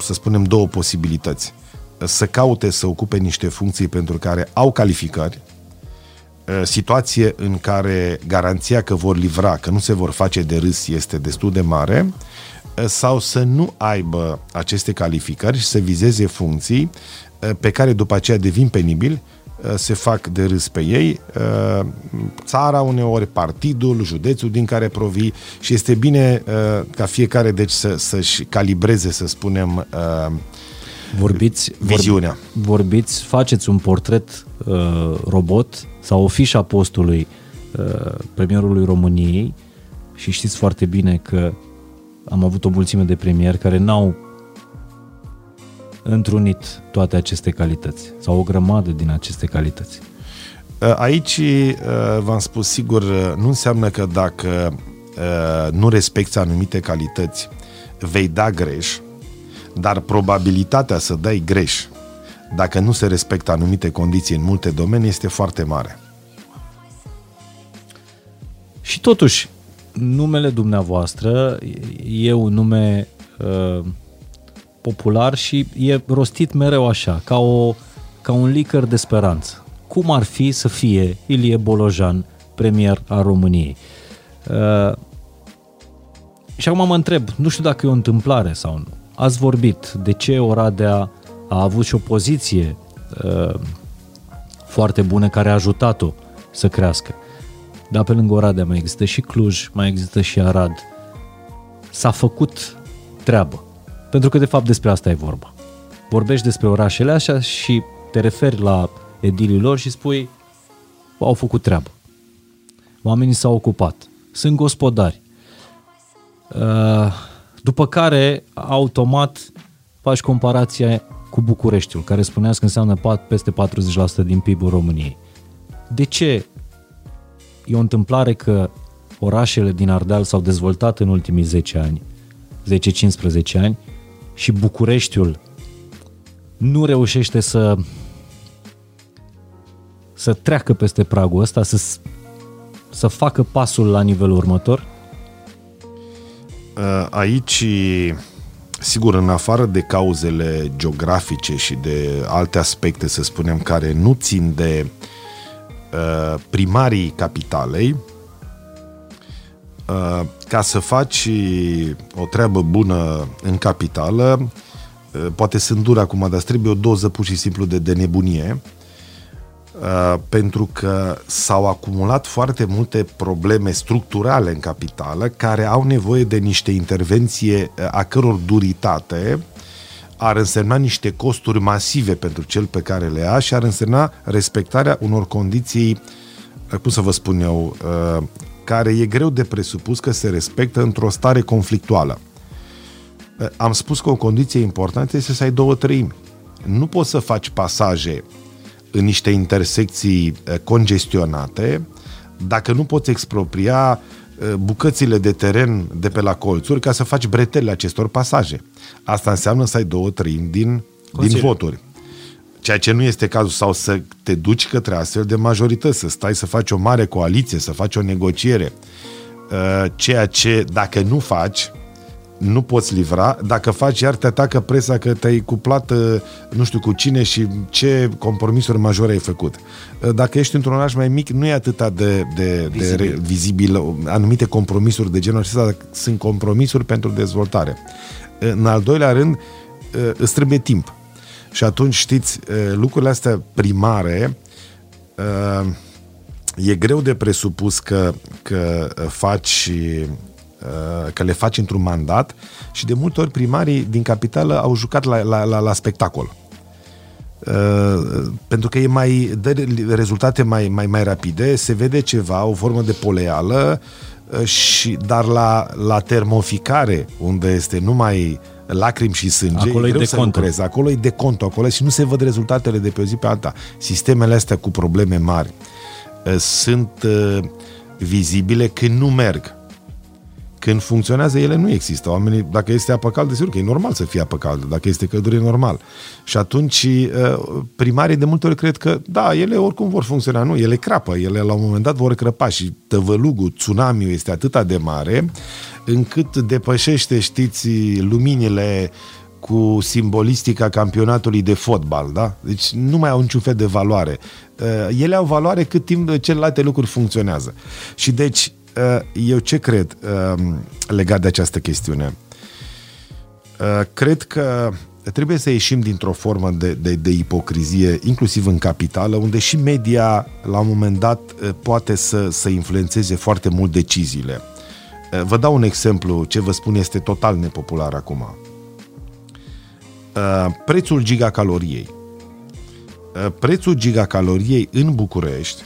să spunem, două posibilități. Să caute să ocupe niște funcții pentru care au calificări, situație în care garanția că vor livra, că nu se vor face de râs este destul de mare sau să nu aibă aceste calificări și să vizeze funcții eh, pe care după aceea devin penibili, eh, se fac de râs pe ei, eh, țara uneori, partidul, județul din care provii și este bine ca fiecare deci să, să-și calibreze, să spunem, vorbiți, viziunea. Vorbiți, faceți un portret robot sau o fișă a postului premierului României și știți foarte bine că am avut o mulțime de premieri care n-au întrunit toate aceste calități sau o grămadă din aceste calități. Uh, aici, uh, v-am spus, sigur, uh, nu înseamnă că dacă nu respecti anumite calități, vei da greș, dar probabilitatea să dai greș dacă nu se respectă anumite condiții în multe domenii este foarte mare. Și totuși, numele dumneavoastră e un nume uh, popular și e rostit mereu așa, ca, o, ca un licăr de speranță. Cum ar fi să fie Ilie Bolojan premier al României? Uh, și acum mă întreb, nu știu dacă e o întâmplare sau nu. Ați vorbit de ce Oradea a avut și o poziție uh, foarte bună care a ajutat-o să crească. Dar pe lângă Oradea mai există și Cluj, mai există și Arad. S-a făcut treabă Pentru că, de fapt, despre asta e vorba. Vorbești despre orașele așa și te referi la edilii lor și spui au făcut treabă. Oamenii s-au ocupat. Sunt gospodari. Uh, după care, automat, faci comparația cu Bucureștiul, care spuneați că înseamnă peste 40% din PIB-ul României. De ce e o întâmplare că orașele din Ardeal s-au dezvoltat în ultimii 10 ani, 10-15 ani, și Bucureștiul nu reușește să să treacă peste pragul ăsta, să, să facă pasul la nivelul următor? Uh, aici, sigur, în afară de cauzele geografice și de alte aspecte, să spunem, care nu țin de uh, primarii capitalei, uh, ca să faci o treabă bună în capitală, poate sunt dur acum, dar trebuie o doză pur și simplu de, de nebunie, Uh, pentru că s-au acumulat foarte multe probleme structurale în capitală care au nevoie de niște intervenție uh, a căror duritate ar însemna niște costuri masive pentru cel pe care le a și ar însemna respectarea unor condiții, uh, cum să vă spun eu, care e greu de presupus că se respectă într-o stare conflictuală. Am spus că o condiție importantă este să ai două treimi. Nu poți să faci pasaje în niște intersecții eh, congestionate, dacă nu poți expropria eh, bucățile de teren de pe la colțuri ca să faci bretele acestor pasaje. Asta înseamnă să ai două treimi din, din voturi. Ceea ce nu este cazul, sau să te duci către astfel de majorități, să stai să faci o mare coaliție, să faci o negociere. Eh, ceea ce, dacă nu faci, nu poți livra. Dacă faci, iar te atacă presa că te-ai cuplat uh, nu știu cu cine și ce compromisuri majore ai făcut. Uh, dacă ești într-un oraș mai mic, nu e atât de, de, vizibil. de vizibil. Anumite compromisuri de genul acesta sunt compromisuri pentru dezvoltare. Uh, în al doilea rând, îți trebuie timp. Și atunci, știți, lucrurile astea primare e greu de presupus că, că faci Uh, că le faci într-un mandat și de multe ori primarii din capitală au jucat la, la, la, la spectacol. Uh, pentru că e mai, dă rezultate mai, mai, mai rapide, se vede ceva, o formă de poleală, uh, și, dar la, la termoficare, unde este numai lacrimi și sânge, acolo e greu să lucrezi. Acolo e de conto, acolo și nu se văd rezultatele de pe o zi pe alta. Sistemele astea cu probleme mari sunt vizibile când nu merg. Când funcționează, ele nu există. Oamenii, dacă este apă caldă, sigur că e normal să fie apă caldă. Dacă este căldură, e normal. Și atunci, uh, primarii de multe ori cred că, da, ele oricum vor funcționa. Nu, ele crapă. Ele la un moment dat vor crăpa și tăvălugul, tsunamiul este atât de mare încât depășește, știți, luminile cu simbolistica campionatului de fotbal, da? Deci nu mai au niciun fel de valoare. Uh, ele au valoare cât timp celelalte lucruri funcționează. Și deci Uh, eu ce cred um, legat de această chestiune? Uh, cred că trebuie să ieșim dintr-o formă de, de, de ipocrizie, inclusiv în capitală, unde și media, la un moment dat, uh, poate să, să influențeze foarte mult deciziile. Vă dau un exemplu, ce vă spun este total nepopular acum. Prețul gigacaloriei. Prețul gigacaloriei în București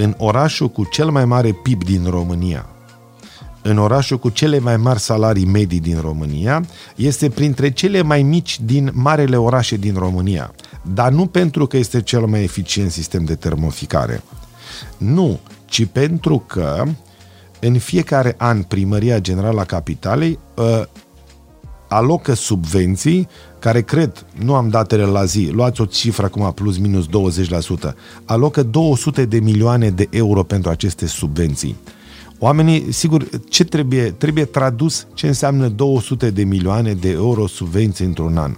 în orașul cu cel mai mare PIB din România, în orașul cu cele mai mari salarii medii din România, este printre cele mai mici din marele orașe din România. Dar nu pentru că este cel mai eficient sistem de termoficare. Nu, ci pentru că în fiecare an Primăria Generală a Capitalei uh, alocă subvenții care cred, nu am datele la zi, luați o cifră acum plus minus 20%, alocă 200 de milioane de euro pentru aceste subvenții. Oamenii, sigur, ce trebuie? Trebuie tradus ce înseamnă 200 de milioane de euro subvenții într-un an.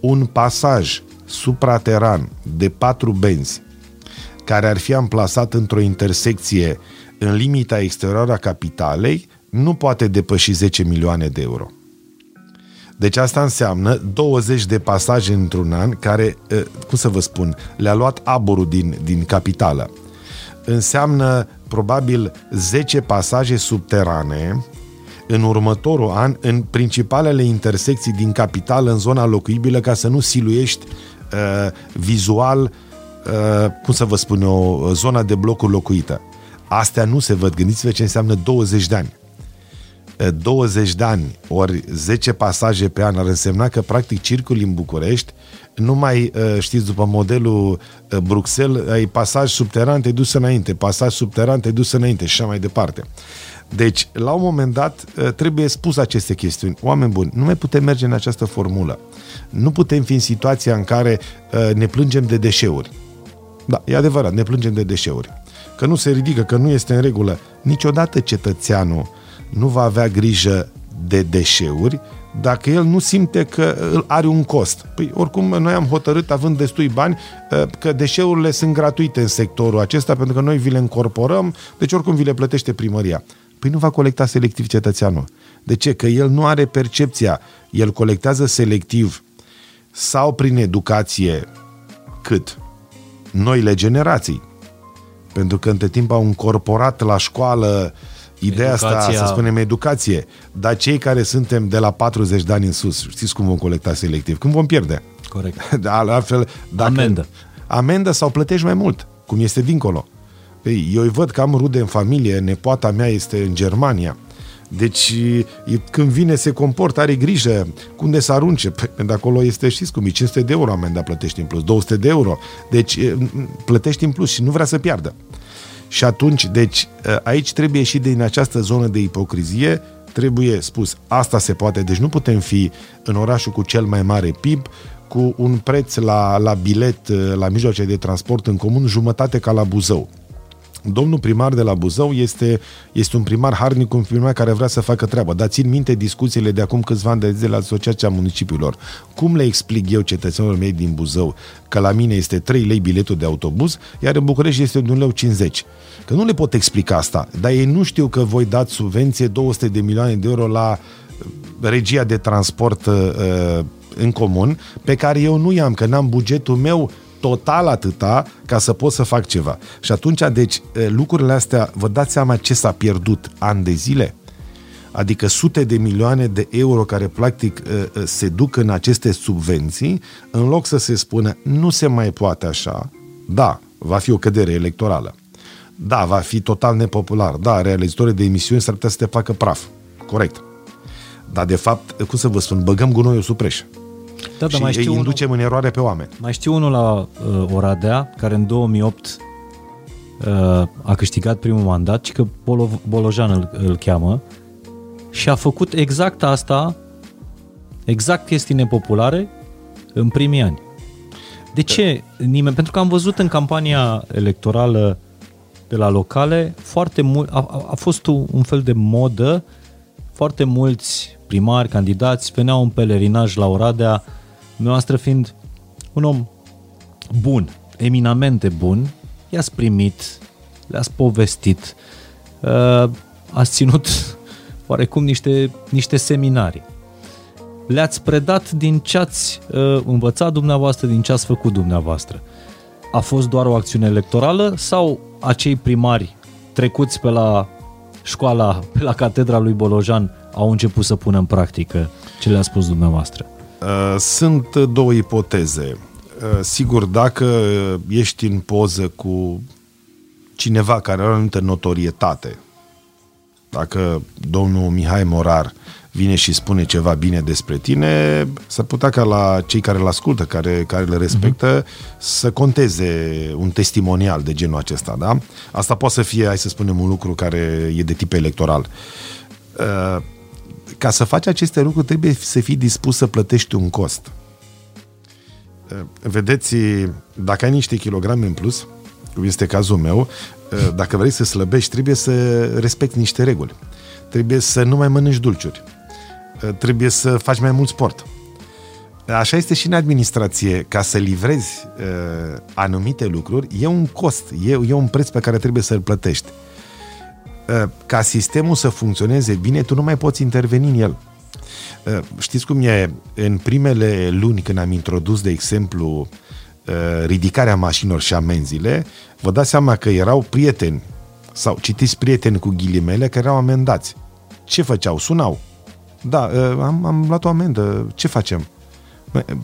Un pasaj suprateran de patru benzi care ar fi amplasat într-o intersecție în limita exterioară a capitalei nu poate depăși 10 milioane de euro. Deci asta înseamnă 20 de pasaje într-un an care, cum să vă spun, le-a luat aborul din, din capitală. Înseamnă probabil 10 pasaje subterane în următorul an în principalele intersecții din capitală, în zona locuibilă, ca să nu siluiești uh, vizual, uh, cum să vă spun eu, zona de blocuri locuită. Astea nu se văd. Gândiți-vă ce înseamnă 20 de ani. 20 de ani ori 10 pasaje pe an ar însemna că practic circul în București nu mai știți după modelul Bruxelles, ai pasaj subteran, te dus înainte, pasaj subteran, te dus înainte și așa mai departe. Deci, la un moment dat, trebuie spus aceste chestiuni. Oameni buni, nu mai putem merge în această formulă. Nu putem fi în situația în care ne plângem de deșeuri. Da, e adevărat, ne plângem de deșeuri. Că nu se ridică, că nu este în regulă. Niciodată cetățeanul nu va avea grijă de deșeuri dacă el nu simte că are un cost. Păi, oricum, noi am hotărât, având destui bani, ă, că deșeurile sunt gratuite în sectorul acesta, pentru că noi vi le încorporăm, deci oricum vi le plătește primăria. Păi nu va colecta selectiv cetățeanul. De ce? Că el nu are percepția. El colectează selectiv sau prin educație cât? Noile generații. Pentru că între timp au încorporat la școală uh, ideea Educația... asta, să spunem, educație. Dar cei care suntem de la 40 de ani în sus, știți cum vom colecta selectiv? Când vom pierde. Corect. Da, altfel, dacă amendă. Amendă sau plătești mai mult, cum este dincolo. Ei, eu îi văd că am rude în familie, nepoata mea este în Germania. Deci, când vine, se comportă, are grijă cu unde să arunce. Păi, de acolo este, știți cum e, 500 de euro amenda plătești în plus, 200 de euro. Deci, plătești în plus și nu vrea să piardă. Și atunci, deci, ă, aici trebuie și din această zonă de ipocrizie, trebuie spus, asta se poate, deci nu putem fi în orașul cu cel mai mare PIB, cu un preț la, la bilet, ă, la mijloace de transport în comun, jumătate ca la Buzău. Domnul primar de la Buzău este, este un primar harnic, un primar care vrea să facă treaba, dar țin minte discuțiile de acum câțiva ani de zile la Asociația Municipiilor. Cum le explic eu cetățenilor mei din Buzău că la mine este 3 lei biletul de autobuz, iar în București este 1 leu 50? Că nu le pot explica asta, dar ei nu știu că voi dați subvenție 200 de milioane de euro la uh, regia de transport uh, în comun, pe care eu nu i-am, că n-am bugetul meu total atâta ca să pot să fac ceva. Și atunci, deci, lucrurile astea, vă dați seama ce s-a pierdut ani de zile? Adică sute de milioane de euro care practic se duc în aceste subvenții, în loc să se spună nu se mai poate așa, da, va fi o cădere electorală, da, va fi total nepopular, da, realizatorii de emisiuni s-ar putea să te facă praf, corect. Dar de fapt, cum să vă spun, băgăm gunoiul sub preș. Da, și mai știu îi inducem unul, în eroare pe oameni. Mai știu unul la uh, Oradea, care în 2008 uh, a câștigat primul mandat, și că Bolo, Bolojan îl, îl cheamă, și a făcut exact asta, exact chestii nepopulare, în primii ani. De ce nimeni? Pentru că am văzut în campania electorală de la locale foarte mult, a, a fost un fel de modă, foarte mulți primari, candidați veneau în pelerinaj la Oradea Noastră fiind un om bun, eminamente bun, i-ați primit, le-ați povestit, uh, ați ținut oarecum niște, niște seminarii. Le-ați predat din ce ați uh, învățat dumneavoastră, din ce ați făcut dumneavoastră. A fost doar o acțiune electorală sau acei primari trecuți pe la școala, pe la catedra lui Bolojan au început să pună în practică ce le-a spus dumneavoastră? Uh, sunt două ipoteze. Uh, sigur, dacă ești în poză cu cineva care are o anumită notorietate, dacă domnul Mihai Morar vine și spune ceva bine despre tine, s-ar putea ca la cei care îl ascultă, care, care le respectă, uh-huh. să conteze un testimonial de genul acesta, da? Asta poate să fie, hai să spunem, un lucru care e de tip electoral. Uh, ca să faci aceste lucruri trebuie să fii dispus să plătești un cost. Vedeți, dacă ai niște kilograme în plus, cum este cazul meu, dacă vrei să slăbești, trebuie să respecti niște reguli. Trebuie să nu mai mănânci dulciuri. Trebuie să faci mai mult sport. Așa este și în administrație. Ca să livrezi uh, anumite lucruri, e un cost, e, e un preț pe care trebuie să-l plătești. Uh, ca sistemul să funcționeze bine, tu nu mai poți interveni în el. Uh, știți cum e? În primele luni când am introdus, de exemplu, uh, ridicarea mașinilor și amenziile, vă dați seama că erau prieteni sau citiți prieteni cu ghilimele care erau amendați. ce făceau? Sunau. Da, am, am luat o amendă, ce facem?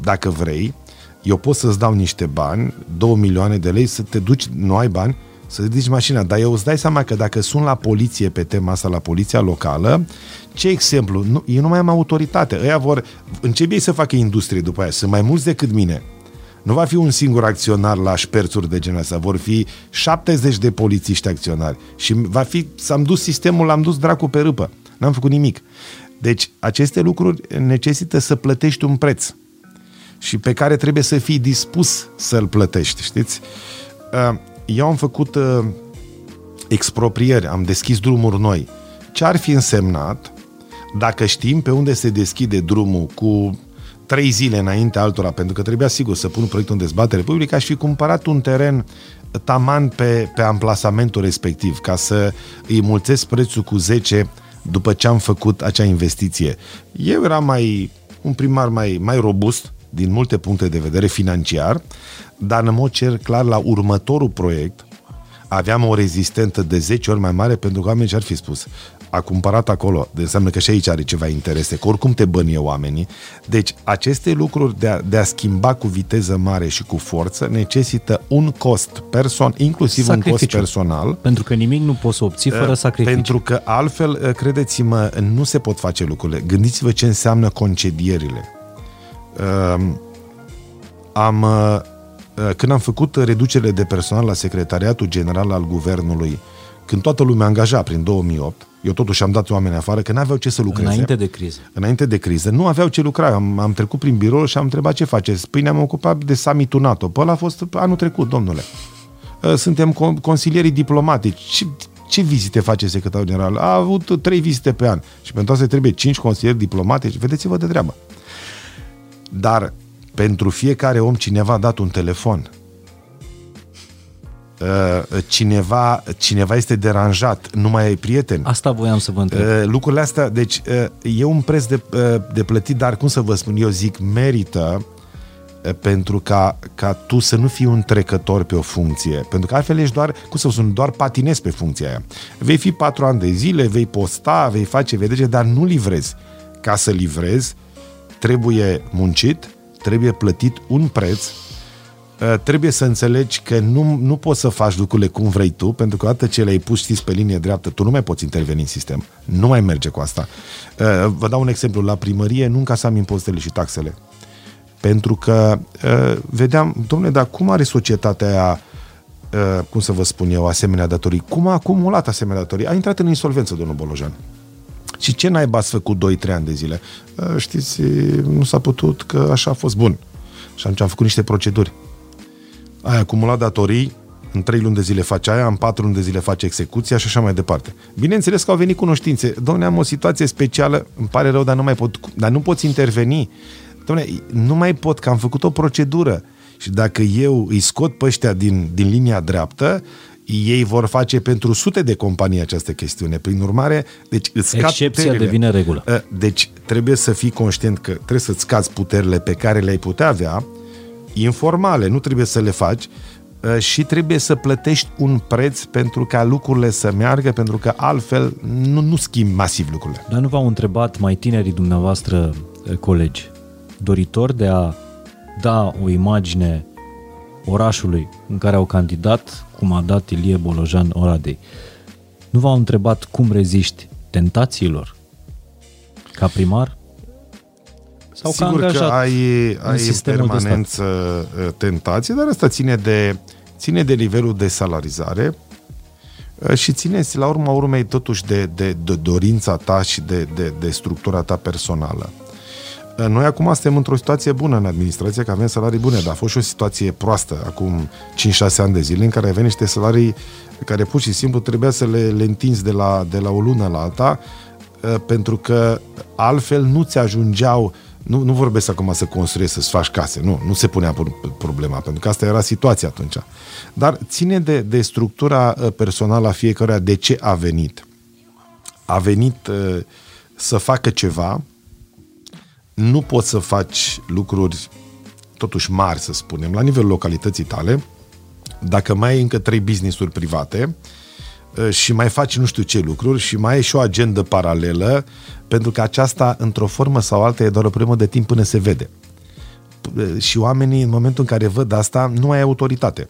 Dacă vrei, eu pot să-ți dau niște bani, 2 milioane de lei, să te duci, nu ai bani, să ridici mașina, dar eu îți dai seama că dacă sunt la poliție pe tema asta, la poliția locală, ce exemplu? Nu, eu nu mai am autoritate. Ăia vor, încep ei să facă industrie după aia, sunt mai mulți decât mine. Nu va fi un singur acționar la șperțuri de genul ăsta, vor fi 70 de polițiști acționari și va fi, s-am dus sistemul, l-am dus dracu pe râpă. N-am făcut nimic. Deci, aceste lucruri necesită să plătești un preț și pe care trebuie să fii dispus să-l plătești, știți? Uh, eu am făcut uh, exproprieri, am deschis drumuri noi. Ce ar fi însemnat dacă știm pe unde se deschide drumul cu trei zile înainte altora, pentru că trebuia sigur să pun proiectul în dezbatere publică, aș fi cumpărat un teren taman pe, pe amplasamentul respectiv, ca să îi mulțesc prețul cu 10 după ce am făcut acea investiție. Eu eram mai un primar mai, mai robust din multe puncte de vedere financiar, dar în mod cer clar la următorul proiect aveam o rezistentă de 10 ori mai mare pentru că oamenii ce-ar fi spus a cumpărat acolo, de înseamnă că și aici are ceva interese, că oricum te bănie oamenii. Deci aceste lucruri de a, de a schimba cu viteză mare și cu forță necesită un cost person, inclusiv sacrificiu. un cost personal. Pentru că nimic nu poți să obții fără uh, sacrificiu. Pentru că altfel, uh, credeți-mă, nu se pot face lucrurile. Gândiți-vă ce înseamnă concedierile. Uh, am Uh, când am făcut reducerile de personal la Secretariatul General al Guvernului, când toată lumea angaja prin 2008, eu totuși am dat oameni afară că n-aveau ce să lucreze. Înainte de criză. Înainte de criză. Nu aveau ce lucra. Am, am trecut prin birou și am întrebat ce faceți. Păi ne-am ocupat de summitul NATO. Păi ăla a fost anul trecut, domnule. Uh, suntem consilierii diplomatici. Ce, ce vizite face secretarul general? A avut trei vizite pe an. Și pentru asta trebuie cinci consilieri diplomatici. Vedeți-vă de treabă. Dar pentru fiecare om cineva a dat un telefon. Uh, cineva, cineva este deranjat, nu mai ai prieten. Asta voiam să vă întreb. Uh, lucrurile astea, deci uh, e un preț de, de plătit, dar cum să vă spun, eu zic merită pentru ca, ca tu să nu fii un trecător pe o funcție. Pentru că altfel ești doar, cum să spun, doar patinezi pe funcția aia. Vei fi patru ani de zile, vei posta, vei face vedere, dar nu livrezi. Ca să livrezi, trebuie muncit, trebuie plătit un preț, uh, trebuie să înțelegi că nu, nu poți să faci lucrurile cum vrei tu, pentru că odată ce le-ai pus, știți, pe linie dreaptă, tu nu mai poți interveni în sistem. Nu mai merge cu asta. Uh, vă dau un exemplu. La primărie nu încasam impozitele și taxele. Pentru că uh, vedeam, domnule, dar cum are societatea aia cum să vă spun eu, asemenea datorii? Cum a acumulat asemenea datorii? A intrat în insolvență, domnul Bolojan. Și ce naiba ați făcut 2-3 ani de zile? Știți, nu s-a putut, că așa a fost bun. Și atunci am făcut niște proceduri. Ai acumulat datorii, în 3 luni de zile face aia, în 4 luni de zile face execuția și așa mai departe. Bineînțeles că au venit cunoștințe. Domne, am o situație specială, îmi pare rău, dar nu mai pot, dar nu poți interveni. Domne, nu mai pot, că am făcut o procedură. Și dacă eu îi scot pe ăștia din, din linia dreaptă, ei vor face pentru sute de companii această chestiune. Prin urmare, deci îți Excepția puterile. devine regulă. Ă, deci trebuie să fii conștient că trebuie să-ți scazi puterile pe care le-ai putea avea, informale, nu trebuie să le faci, ă, și trebuie să plătești un preț pentru ca lucrurile să meargă, pentru că altfel nu, nu schimbi masiv lucrurile. Dar nu v-au întrebat mai tinerii dumneavoastră ă, colegi, doritori de a da o imagine orașului în care au candidat, cum a dat Ilie Bolojan Oradei. Nu v-au întrebat cum reziști tentațiilor ca primar? Sau Sigur ca că ai, ai în permanență uh, tentație, dar asta ține de, ține de nivelul de salarizare uh, și ține la urma urmei totuși de, de, de dorința ta și de, de, de structura ta personală. Noi acum suntem într-o situație bună în administrație, că avem salarii bune, dar a fost și o situație proastă acum 5-6 ani de zile, în care aveam niște salarii care pur și simplu trebuia să le, le întinzi de la, de la o lună la alta, ă, pentru că altfel nu ți ajungeau nu, nu vorbesc acum să construiești, să-ți faci case, nu, nu se punea problema, pentru că asta era situația atunci. Dar ține de, de structura ă, personală a fiecăruia, de ce a venit. A venit uh, să facă ceva, nu poți să faci lucruri totuși mari, să spunem, la nivelul localității tale, dacă mai ai încă trei business-uri private, uh, și mai faci nu știu ce lucruri și mai ai și o agendă paralelă, pentru că aceasta, într-o formă sau alta, e doar o problemă de timp până se vede. Uh, și oamenii, în momentul în care văd asta, nu ai autoritate.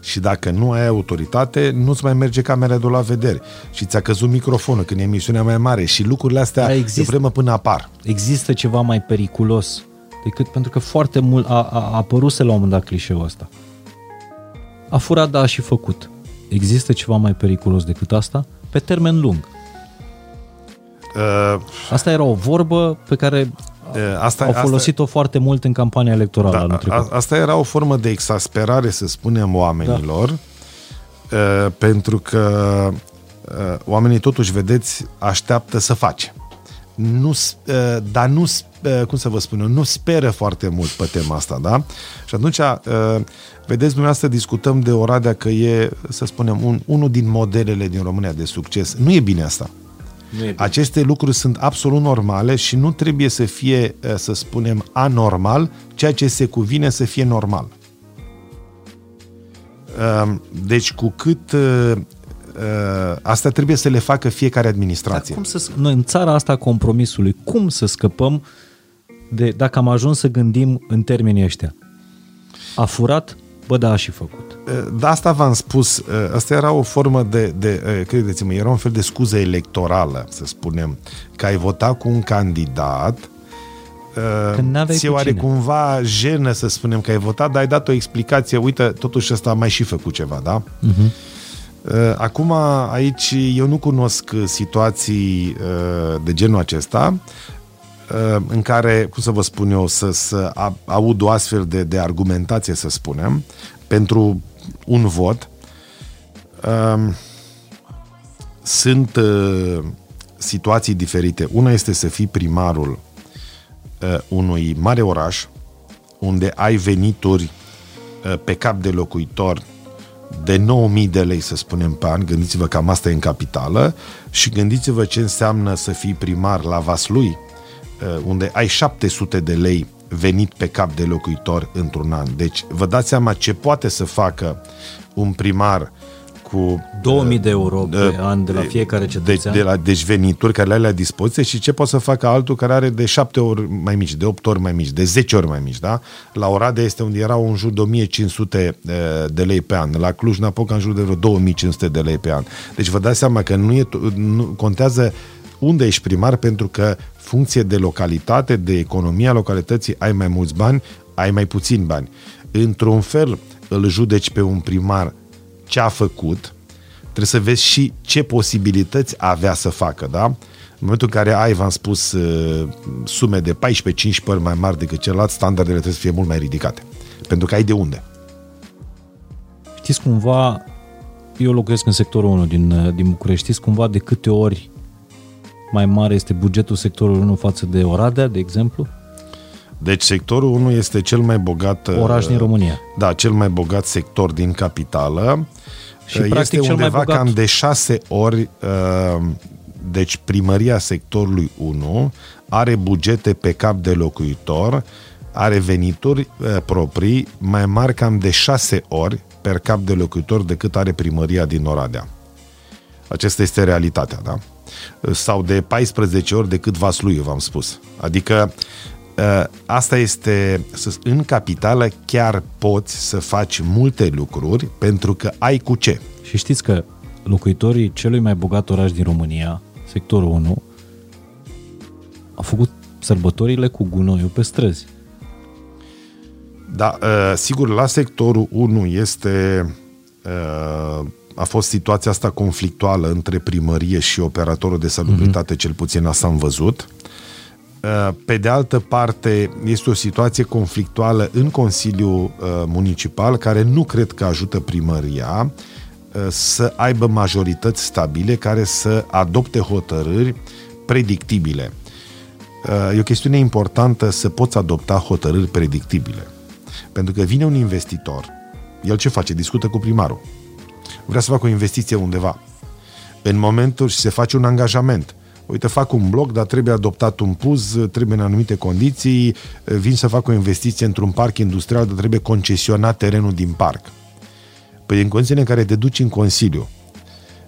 Și dacă nu ai autoritate, nu-ți mai merge camera de la vedere. Și ți-a căzut microfonul când e emisiunea mai mare. Și lucrurile astea există, e vremă până apar. Există ceva mai periculos decât pentru că foarte mult a, a, a apăruse la un moment dat clișeul ăsta. A furat, da, a și făcut. Există ceva mai periculos decât asta? Pe termen lung. Uh, asta era o vorbă pe care uh, asta, au folosit-o asta, foarte mult în campania electorală da, a, Asta era o formă de exasperare, să spunem, oamenilor, da. uh, pentru că uh, oamenii totuși, vedeți, așteaptă să face. Nu, uh, dar nu, uh, cum să vă spun eu, nu speră foarte mult pe tema asta, da? Și atunci uh, Vedeți, dumneavoastră discutăm de Oradea că e, să spunem, un, unul din modelele din România de succes. Nu e bine asta. Nu e bine. Aceste lucruri sunt absolut normale și nu trebuie să fie, eh, să spunem, anormal, ceea ce se cuvine să fie normal. Ehm, deci, cu cât eh, eh, asta trebuie să le facă fiecare administrație. Dar cum să, noi în țara asta compromisului, cum să scăpăm de, dacă am ajuns să gândim în termenii ăștia? A furat, Bă, da, a și făcut. Da, asta v-am spus. Asta era o formă de, de credeți-mă, era un fel de scuză electorală, să spunem, că ai votat cu un candidat Când ți oare cine. cumva jenă să spunem că ai votat, dar ai dat o explicație, uite, totuși ăsta a mai și făcut ceva, da? Uh-huh. Acum, aici, eu nu cunosc situații de genul acesta, Uh, în care, cum să vă spun eu, să, să aud o astfel de, de argumentație, să spunem, pentru un vot. Um, sunt uh, situații diferite. Una este să fii primarul uh, unui mare oraș, unde ai venituri pe cap de locuitor de 9.000 de lei, să spunem, pe an, gândiți-vă cam asta e în capitală, și gândiți-vă ce înseamnă să fii primar la Vaslui, Uh, unde ai 700 de lei venit pe cap de locuitor într-un an. Deci vă dați seama ce poate să facă un primar cu 2000 de euro pe uh, an de la fiecare cetățean. De, de la, deci venituri care le ai la dispoziție și ce poate să facă altul care are de 7 ori mai mici, de 8 ori mai mici, de 10 ori mai mici, da? La Oradea este unde erau în jur de 1500 uh, de lei pe an, la Cluj-Napoca în jur de vreo 2500 de lei pe an. Deci vă dați seama că nu, e, nu contează unde ești primar pentru că funcție de localitate, de economia localității, ai mai mulți bani, ai mai puțini bani. Într-un fel îl judeci pe un primar ce a făcut, trebuie să vezi și ce posibilități avea să facă, da? În momentul în care ai, v-am spus, uh, sume de 14-15 ori mai mari decât celălalt, standardele trebuie să fie mult mai ridicate. Pentru că ai de unde. Știți cumva, eu locuiesc în sectorul 1 din, uh, din București, știți cumva de câte ori mai mare este bugetul sectorului 1 față de Oradea, de exemplu? Deci sectorul 1 este cel mai bogat... Oraș din România. Da, cel mai bogat sector din capitală. Și este practic undeva cel mai bogat... cam de șase ori, uh, deci primăria sectorului 1 are bugete pe cap de locuitor, are venituri uh, proprii mai mari cam de șase ori per cap de locuitor decât are primăria din Oradea. Aceasta este realitatea, da? sau de 14 ori decât Vaslui, v-am spus. Adică ă, asta este, în capitală chiar poți să faci multe lucruri pentru că ai cu ce. Și știți că locuitorii celui mai bogat oraș din România, sectorul 1, au făcut sărbătorile cu gunoiul pe străzi. Da, ă, sigur, la sectorul 1 este ă, a fost situația asta conflictuală între primărie și operatorul de salubritate, mm-hmm. cel puțin asta am văzut. Uh, pe de altă parte, este o situație conflictuală în Consiliul uh, Municipal, care nu cred că ajută primăria uh, să aibă majorități stabile care să adopte hotărâri predictibile. E o chestiune importantă să poți adopta hotărâri predictibile. Pentru că vine un investitor, el ce face? Discută cu primarul vrea să facă o investiție undeva. În momentul și se face un angajament. Uite, fac un bloc, dar trebuie adoptat un puz, trebuie în anumite condiții, vin să fac o investiție într-un parc industrial, dar trebuie concesionat terenul din parc. Păi în condițiile în care te duci în Consiliu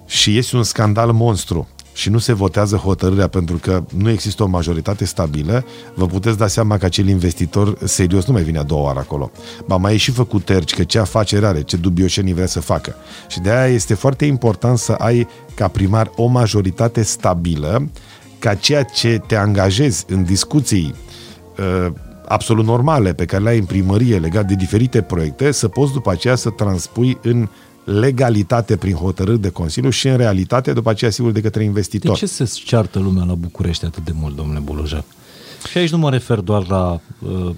și este un scandal monstru și nu se votează hotărârea pentru că nu există o majoritate stabilă, vă puteți da seama că acel investitor serios nu mai vine a doua oară acolo. Ba mai e și făcut terci că ce afacere are, ce dubioșenii vrea să facă. Și de aia este foarte important să ai ca primar o majoritate stabilă ca ceea ce te angajezi în discuții uh, absolut normale pe care le ai în primărie legat de diferite proiecte, să poți după aceea să transpui în legalitate prin hotărâri de Consiliu și în realitate după aceea sigur de către investitor. De ce se ceartă lumea la București atât de mult, domnule Boloja? Și aici nu mă refer doar la, uh,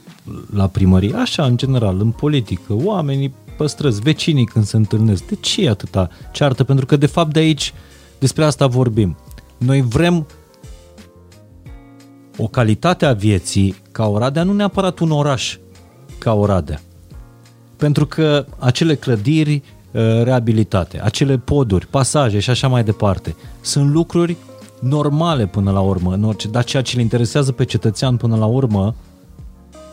la primărie, așa, în general, în politică, oamenii păstrăți, vecinii când se întâlnesc. De ce e atâta ceartă? Pentru că, de fapt, de aici, despre asta vorbim. Noi vrem o calitate a vieții ca Oradea, nu neapărat un oraș ca Oradea. Pentru că acele clădiri uh, reabilitate, acele poduri, pasaje și așa mai departe, sunt lucruri normale până la urmă, în orice, dar ceea ce îl interesează pe cetățean până la urmă,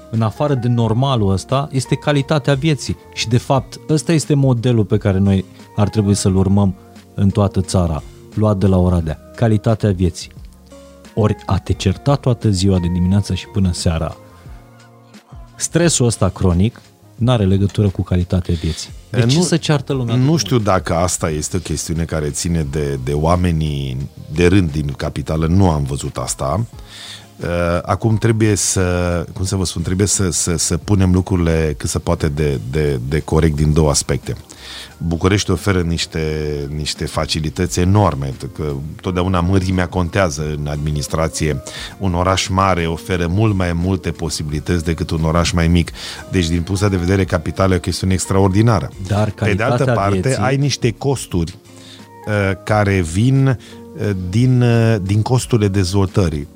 în afară de normalul ăsta, este calitatea vieții. Și de fapt, ăsta este modelul pe care noi ar trebui să-l urmăm în toată țara, luat de la Oradea. Calitatea vieții. Ori a te certa toată ziua de dimineață și până seara, stresul ăsta cronic nu are legătură cu calitatea vieții. De nu, ce să ceartă lumea? Nu știu dacă asta este o chestiune care ține de, de oamenii de rând din capitală, nu am văzut asta. Uh, acum trebuie să, cum să vă spun, trebuie să, să, să punem lucrurile cât se poate de, de, de corect din două aspecte. București oferă niște, niște facilități enorme, că totdeauna mărimea contează în administrație. Un oraș mare oferă mult mai multe posibilități decât un oraș mai mic. Deci, din punctul de vedere capital, e o chestiune extraordinară. Dar Pe de altă parte, vieții... ai niște costuri uh, care vin uh, din, uh, din costurile dezvoltării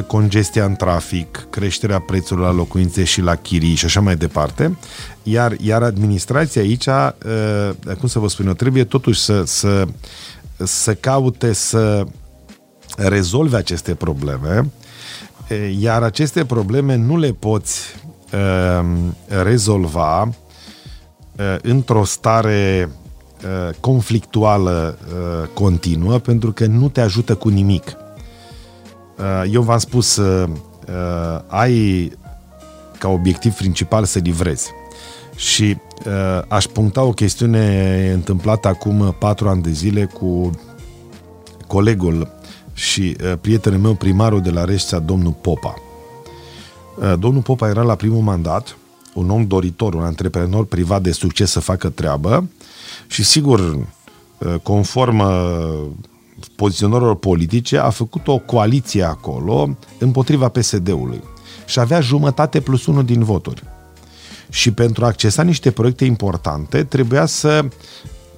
congestia în trafic, creșterea prețurilor la locuințe și la chirii și așa mai departe. Iar, iar administrația aici, uh, cum să vă spun eu, trebuie totuși să, să, să caute să rezolve aceste probleme, iar aceste probleme nu le poți uh, rezolva uh, într-o stare conflictuală continuă pentru că nu te ajută cu nimic. Eu v-am spus, ai ca obiectiv principal să livrezi. Și uh, aș puncta o chestiune întâmplată acum patru ani de zile cu colegul și uh, prietenul meu, primarul de la Reștea, domnul Popa. Uh, domnul Popa era la primul mandat, un om doritor, un antreprenor privat de succes să facă treabă și sigur, uh, conform uh, poziționărilor politice, a făcut o coaliție acolo împotriva PSD-ului și avea jumătate plus unul din voturi și pentru a accesa niște proiecte importante trebuia să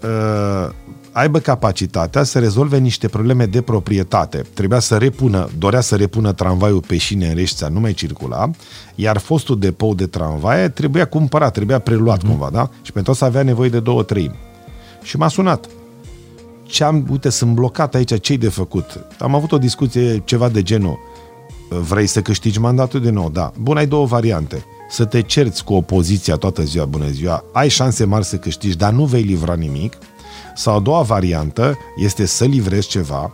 uh, aibă capacitatea să rezolve niște probleme de proprietate. Trebuia să repună, dorea să repună tramvaiul pe șine în Reștea, nu mai circula, iar fostul depou de tramvaie trebuia cumpărat, trebuia preluat mm-hmm. cumva, da? Și pentru asta avea nevoie de două treimi. Și m-a sunat. Ce am, uite, sunt blocat aici, ce de făcut? Am avut o discuție ceva de genul. Vrei să câștigi mandatul din nou? Da. Bun, ai două variante să te cerți cu opoziția toată ziua, bună ziua, ai șanse mari să câștigi, dar nu vei livra nimic. Sau a doua variantă este să livrezi ceva,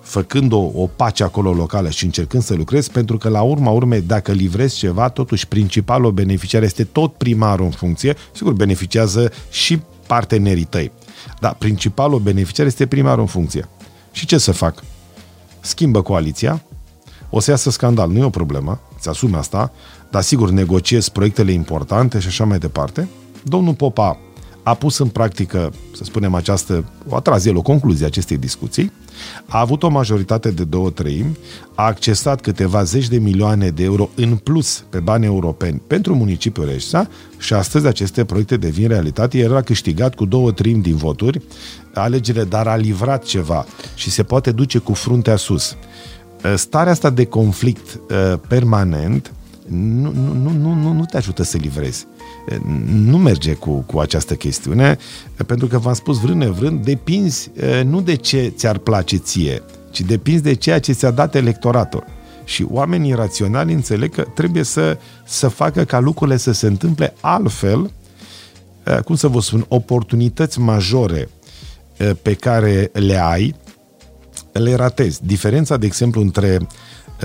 făcând o, o pace acolo locală și încercând să lucrezi, pentru că la urma urmei, dacă livrezi ceva, totuși principalul beneficiar este tot primarul în funcție, sigur beneficiază și partenerii tăi. Dar principalul beneficiar este primarul în funcție. Și ce să fac? Schimbă coaliția, o să iasă scandal, nu e o problemă, îți asume asta, dar sigur negociez proiectele importante și așa mai departe. Domnul Popa a pus în practică, să spunem, această, o atras el o concluzie acestei discuții, a avut o majoritate de două treimi, a accesat câteva zeci de milioane de euro în plus pe bani europeni pentru municipiul Reșsa și astăzi aceste proiecte devin realitate. El a câștigat cu două treimi din voturi alegerile, dar a livrat ceva și se poate duce cu fruntea sus. Starea asta de conflict uh, permanent nu, nu, nu, nu, nu te ajută să livrezi. Nu merge cu, cu această chestiune, pentru că v-am spus vrând nevrând, depinzi nu de ce ți-ar place ție, ci depinzi de ceea ce ți-a dat electoratul. Și oamenii raționali înțeleg că trebuie să, să facă ca lucrurile să se întâmple altfel, cum să vă spun, oportunități majore pe care le ai, le ratezi. Diferența, de exemplu, între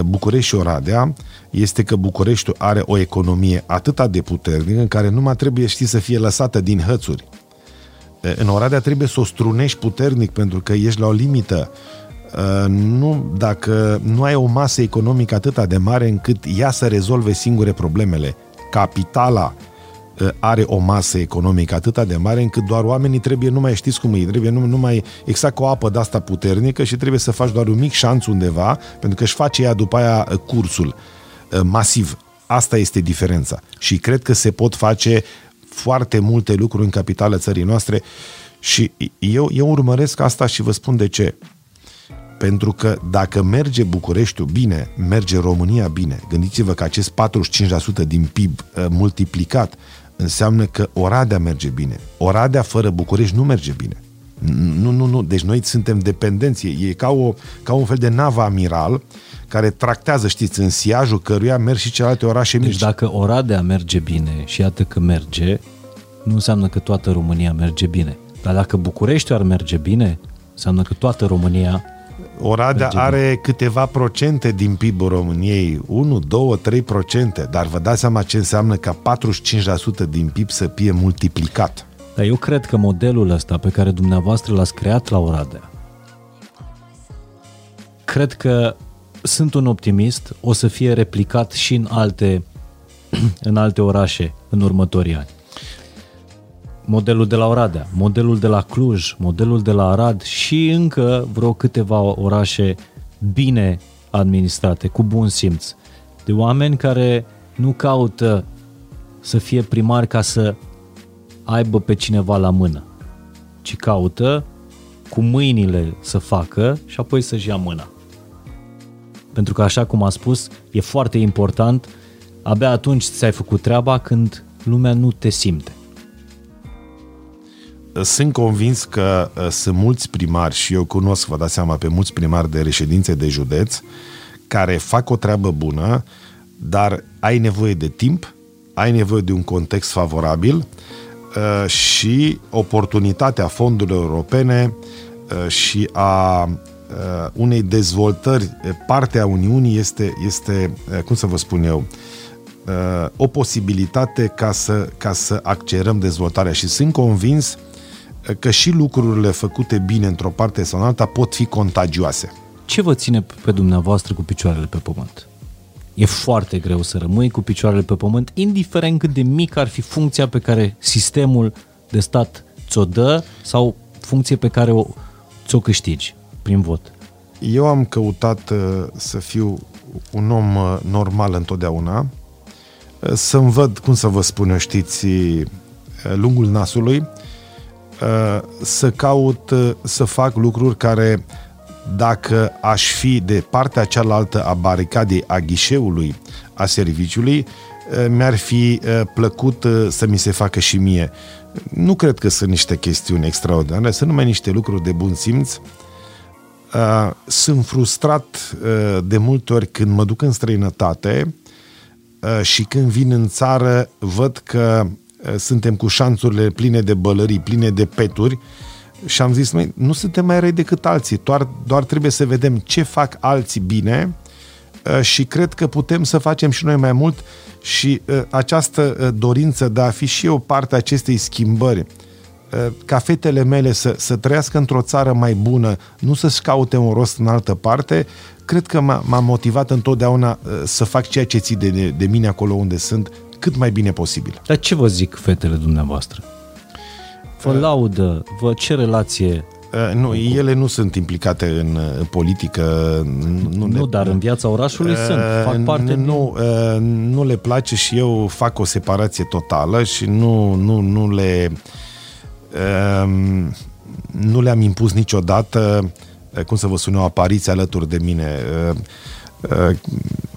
București și Oradea este că Bucureștiul are o economie atât de puternică în care numai trebuie, știi, să fie lăsată din hățuri. În Oradea trebuie să o strunești puternic pentru că ești la o limită. Nu, dacă nu ai o masă economică atât de mare încât ea să rezolve singure problemele, capitala are o masă economică atât de mare încât doar oamenii trebuie, nu mai știți cum e, trebuie nu, numai exact cu o apă de asta puternică și trebuie să faci doar un mic șanț undeva, pentru că își face ea după aia cursul masiv. Asta este diferența. Și cred că se pot face foarte multe lucruri în capitală țării noastre și eu, eu urmăresc asta și vă spun de ce. Pentru că dacă merge Bucureștiul bine, merge România bine. Gândiți-vă că acest 45% din PIB uh, multiplicat înseamnă că Oradea merge bine. Oradea fără București nu merge bine. Nu, nu, nu. Deci noi suntem dependenți. E ca, o, ca un fel de navă amiral care tractează, știți, în siajul căruia merg și celelalte orașe deci mici. Deci dacă Oradea merge bine și iată că merge, nu înseamnă că toată România merge bine. Dar dacă București ar merge bine, înseamnă că toată România Oradea are bine. câteva procente din PIB-ul României, 1, 2, 3 procente, dar vă dați seama ce înseamnă ca 45% din PIB să fie multiplicat. Dar eu cred că modelul ăsta pe care dumneavoastră l-ați creat la Oradea, cred că sunt un optimist, o să fie replicat și în alte, în alte orașe în următorii ani. Modelul de la Oradea, modelul de la Cluj, modelul de la Arad și încă vreo câteva orașe bine administrate, cu bun simț, de oameni care nu caută să fie primari ca să aibă pe cineva la mână, ci caută cu mâinile să facă și apoi să-și ia mâna. Pentru că, așa cum a spus, e foarte important, abia atunci ți-ai făcut treaba când lumea nu te simte. Sunt convins că uh, sunt mulți primari și eu cunosc, vă dați seama, pe mulți primari de reședințe de județ care fac o treabă bună, dar ai nevoie de timp, ai nevoie de un context favorabil uh, și oportunitatea fondurilor europene uh, și a uh, unei dezvoltări, partea Uniunii este, este uh, cum să vă spun eu, uh, o posibilitate ca să, ca să accelerăm dezvoltarea. Și sunt convins uh, că și lucrurile făcute bine într-o parte sau în alta pot fi contagioase. Ce vă ține pe dumneavoastră cu picioarele pe pământ? E foarte greu să rămâi cu picioarele pe pământ, indiferent cât de mic ar fi funcția pe care sistemul de stat ți-o dă sau funcție pe care o, ți-o câștigi prin vot? Eu am căutat uh, să fiu un om uh, normal întotdeauna, uh, să-mi văd, cum să vă spun eu, știți, uh, lungul nasului, uh, să caut uh, să fac lucruri care, dacă aș fi de partea cealaltă a baricadei, a ghișeului, a serviciului, uh, mi-ar fi uh, plăcut uh, să mi se facă și mie. Nu cred că sunt niște chestiuni extraordinare, sunt numai niște lucruri de bun simț, uh, Uh, sunt frustrat uh, de multe ori când mă duc în străinătate uh, și când vin în țară văd că uh, suntem cu șanțurile pline de bălării, pline de peturi și am zis, noi nu suntem mai răi decât alții, doar, doar trebuie să vedem ce fac alții bine uh, și cred că putem să facem și noi mai mult și uh, această uh, dorință de a fi și eu parte a acestei schimbări Uh, ca fetele mele să, să trăiască într-o țară mai bună, nu să-și caute un rost în altă parte, cred că m-a, m-a motivat întotdeauna uh, să fac ceea ce ții de, de mine acolo unde sunt, cât mai bine posibil. Dar ce vă zic fetele dumneavoastră? Vă uh, laudă, vă ce relație Uh, nu, ele nu sunt implicate în, în politică. Nu, nu ne, dar în viața orașului uh, sunt, fac parte nu, din... uh, nu le place și eu fac o separație totală și nu, nu, nu le uh, Ehm, nu le-am impus niciodată, eh, cum să vă spun eu, apariție alături de mine. Ehm, eh,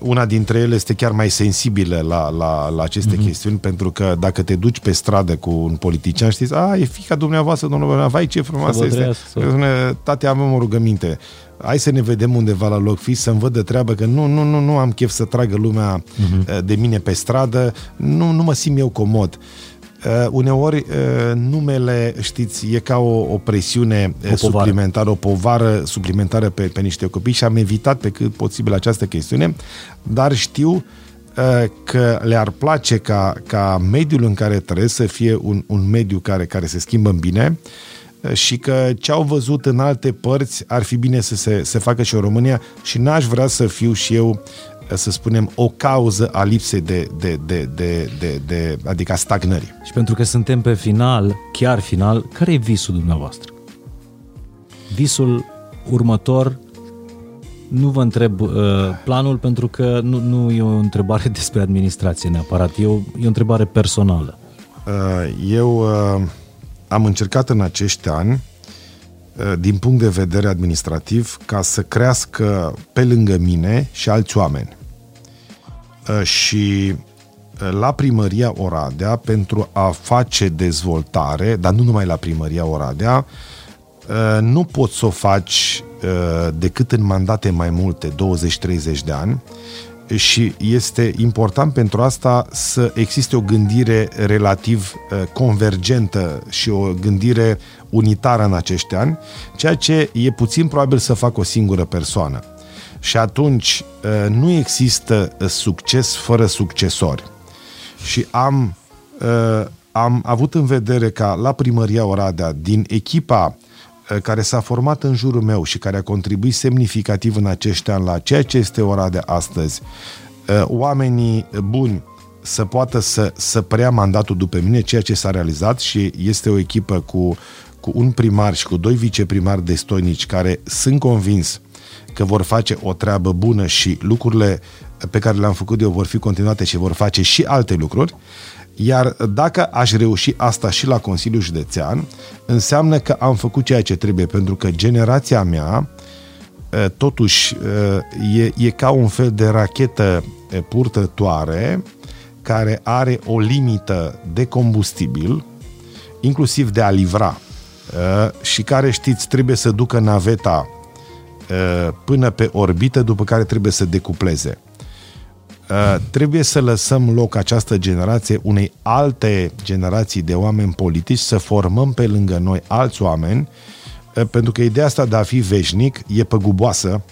una dintre ele este chiar mai sensibilă la, la, la aceste mm-hmm. chestiuni, pentru că dacă te duci pe stradă cu un politician, știți, a, e fica dumneavoastră, domnul vai ce frumoasă este. Spune, tate, avem o rugăminte. Hai să ne vedem undeva la loc fi, să-mi văd de treabă că nu, nu, nu, nu am chef să tragă lumea mm-hmm. de mine pe stradă, nu, nu mă simt eu comod. Uh, uneori uh, numele, știți, e ca o, o presiune o suplimentară, o povară suplimentară pe, pe niște copii și am evitat pe cât posibil această chestiune, dar știu uh, că le-ar place ca, ca mediul în care trăiesc să fie un, un mediu care, care se schimbă în bine și că ce au văzut în alte părți ar fi bine să se, se facă și în România și n-aș vrea să fiu și eu să spunem, o cauză a lipsei de, de, de, de, de, de adică a stagnării. Și pentru că suntem pe final, chiar final, care e visul dumneavoastră? Visul următor, nu vă întreb uh, planul pentru că nu, nu e o întrebare despre administrație neapărat, e o, e o întrebare personală. Uh, eu uh, am încercat în acești ani uh, din punct de vedere administrativ, ca să crească pe lângă mine și alți oameni. Uh, și uh, la primăria Oradea pentru a face dezvoltare, dar nu numai la primăria Oradea, uh, nu poți să o faci decât în mandate mai multe, 20-30 de ani, și este important pentru asta să existe o gândire relativ convergentă și o gândire unitară în acești ani, ceea ce e puțin probabil să facă o singură persoană. Și atunci uh, nu există uh, succes fără succesori. Și am, uh, am avut în vedere ca la primăria Oradea, din echipa care s-a format în jurul meu și care a contribuit semnificativ în acești ani la ceea ce este Oradea astăzi, oamenii buni să poată să, să preia mandatul după mine, ceea ce s-a realizat și este o echipă cu, cu un primar și cu doi viceprimari destoinici care sunt convins că vor face o treabă bună și lucrurile pe care le-am făcut eu vor fi continuate și vor face și alte lucruri, iar dacă aș reuși asta și la Consiliul Județean, înseamnă că am făcut ceea ce trebuie, pentru că generația mea, totuși, e, e ca un fel de rachetă purtătoare care are o limită de combustibil, inclusiv de a livra, și care, știți, trebuie să ducă naveta Uh, până pe orbită, după care trebuie să decupleze. Uh, trebuie să lăsăm loc această generație unei alte generații de oameni politici, să formăm pe lângă noi alți oameni, uh, pentru că ideea asta de a fi veșnic e păguboasă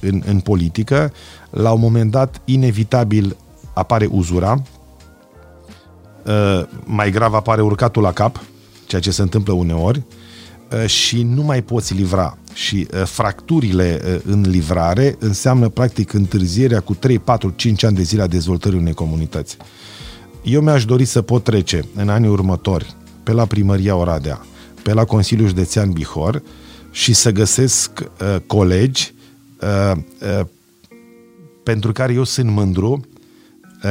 în, în politică. La un moment dat, inevitabil, apare uzura, mai grav apare urcatul la cap, ceea ce se întâmplă uneori, și nu mai poți livra și uh, fracturile uh, în livrare înseamnă practic întârzierea cu 3, 4, 5 ani de zile a dezvoltării unei comunități. Eu mi-aș dori să pot trece în anii următori pe la Primăria Oradea, pe la Consiliul Județean Bihor și să găsesc uh, colegi uh, uh, pentru care eu sunt mândru Eh,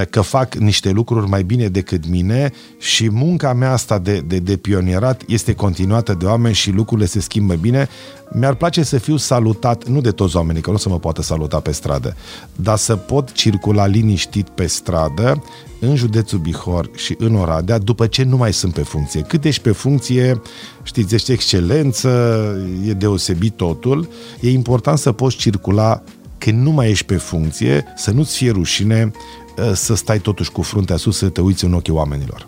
că fac niște lucruri mai bine decât mine și munca mea asta de, de, de pionierat este continuată de oameni și lucrurile se schimbă bine. Mi-ar place să fiu salutat, nu de toți oamenii, că nu să mă poată saluta pe stradă, dar să pot circula liniștit pe stradă în județul Bihor și în Oradea, după ce nu mai sunt pe funcție. Cât ești pe funcție, știți, ești excelență, e deosebit totul, e important să poți circula când nu mai ești pe funcție, să nu-ți fie rușine Eh, să stai totuși cu fruntea sus, să te uiți în ochii oamenilor.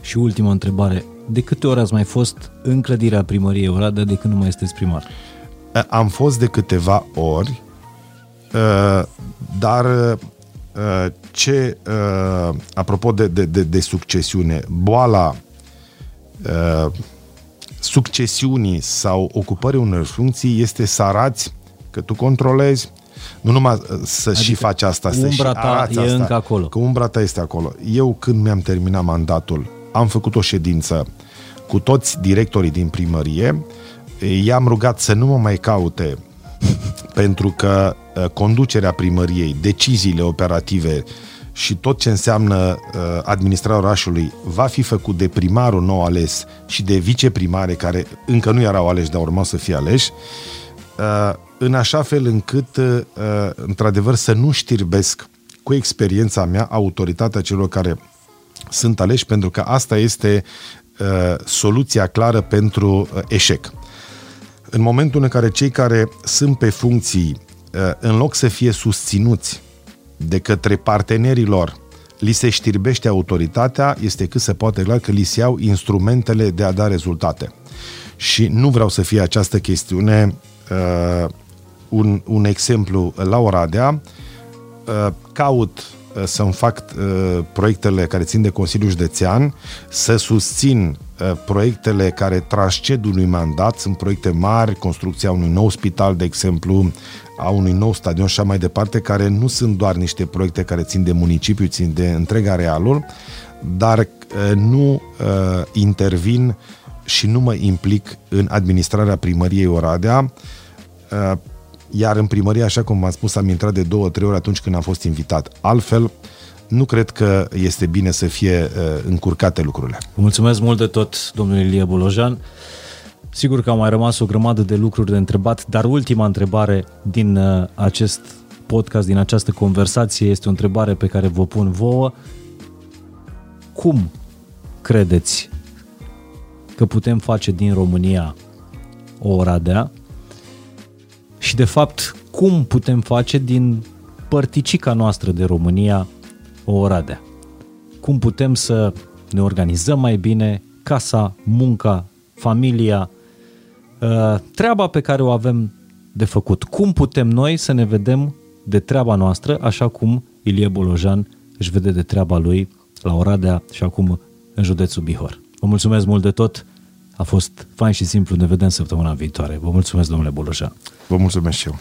Și ultima întrebare. De câte ori ați mai fost în clădirea primăriei Oradea de când nu mai sunteți primar? Eh, am fost de câteva ori, eh, dar ce, apropo de, de, de, de succesiune, boala succesiunii sau ocupării unor funcții este să arați că tu controlezi, nu numai uh, să adică și faci asta, să și arăți e asta, încă acolo. Că umbra ta este acolo. Eu când mi-am terminat mandatul, am făcut o ședință cu toți directorii din primărie, i-am rugat să nu mă mai caute pentru că uh, conducerea primăriei, deciziile operative și tot ce înseamnă uh, administrarea orașului va fi făcut de primarul nou ales și de viceprimare care încă nu erau aleși, dar urmau să fie aleși Uh, în așa fel încât, uh, într-adevăr, să nu știrbesc cu experiența mea autoritatea celor care sunt aleși, pentru că asta este uh, soluția clară pentru eșec. În momentul în care cei care sunt pe funcții, în loc să fie susținuți de către partenerii lor li se știrbește autoritatea, este cât se poate clar că li se iau instrumentele de a da rezultate. Și nu vreau să fie această chestiune uh, un, un exemplu la Oradea, uh, caut uh, să-mi fac uh, proiectele care țin de Consiliul Județean, să susțin uh, proiectele care transced unui mandat, sunt proiecte mari, construcția unui nou spital, de exemplu, a unui nou stadion și așa mai departe, care nu sunt doar niște proiecte care țin de municipiu, țin de întreaga realul, dar uh, nu uh, intervin și nu mă implic în administrarea primăriei Oradea, uh, iar în primărie, așa cum v-am spus, am intrat de două, trei ori atunci când am fost invitat. Altfel, nu cred că este bine să fie uh, încurcate lucrurile. Mulțumesc mult de tot, domnul Ilie Bolojan. Sigur că au mai rămas o grămadă de lucruri de întrebat, dar ultima întrebare din uh, acest podcast, din această conversație, este o întrebare pe care vă pun vouă. Cum credeți că putem face din România o Oradea și, de fapt, cum putem face din părticica noastră de România o Oradea? Cum putem să ne organizăm mai bine casa, munca, familia, uh, treaba pe care o avem de făcut. Cum putem noi să ne vedem de treaba noastră, așa cum Ilie Bolojan își vede de treaba lui la Oradea și acum în județul Bihor. Vă mulțumesc mult de tot, a fost fain și simplu, ne vedem săptămâna viitoare. Vă mulțumesc, domnule Bolojan. Vă mulțumesc și eu.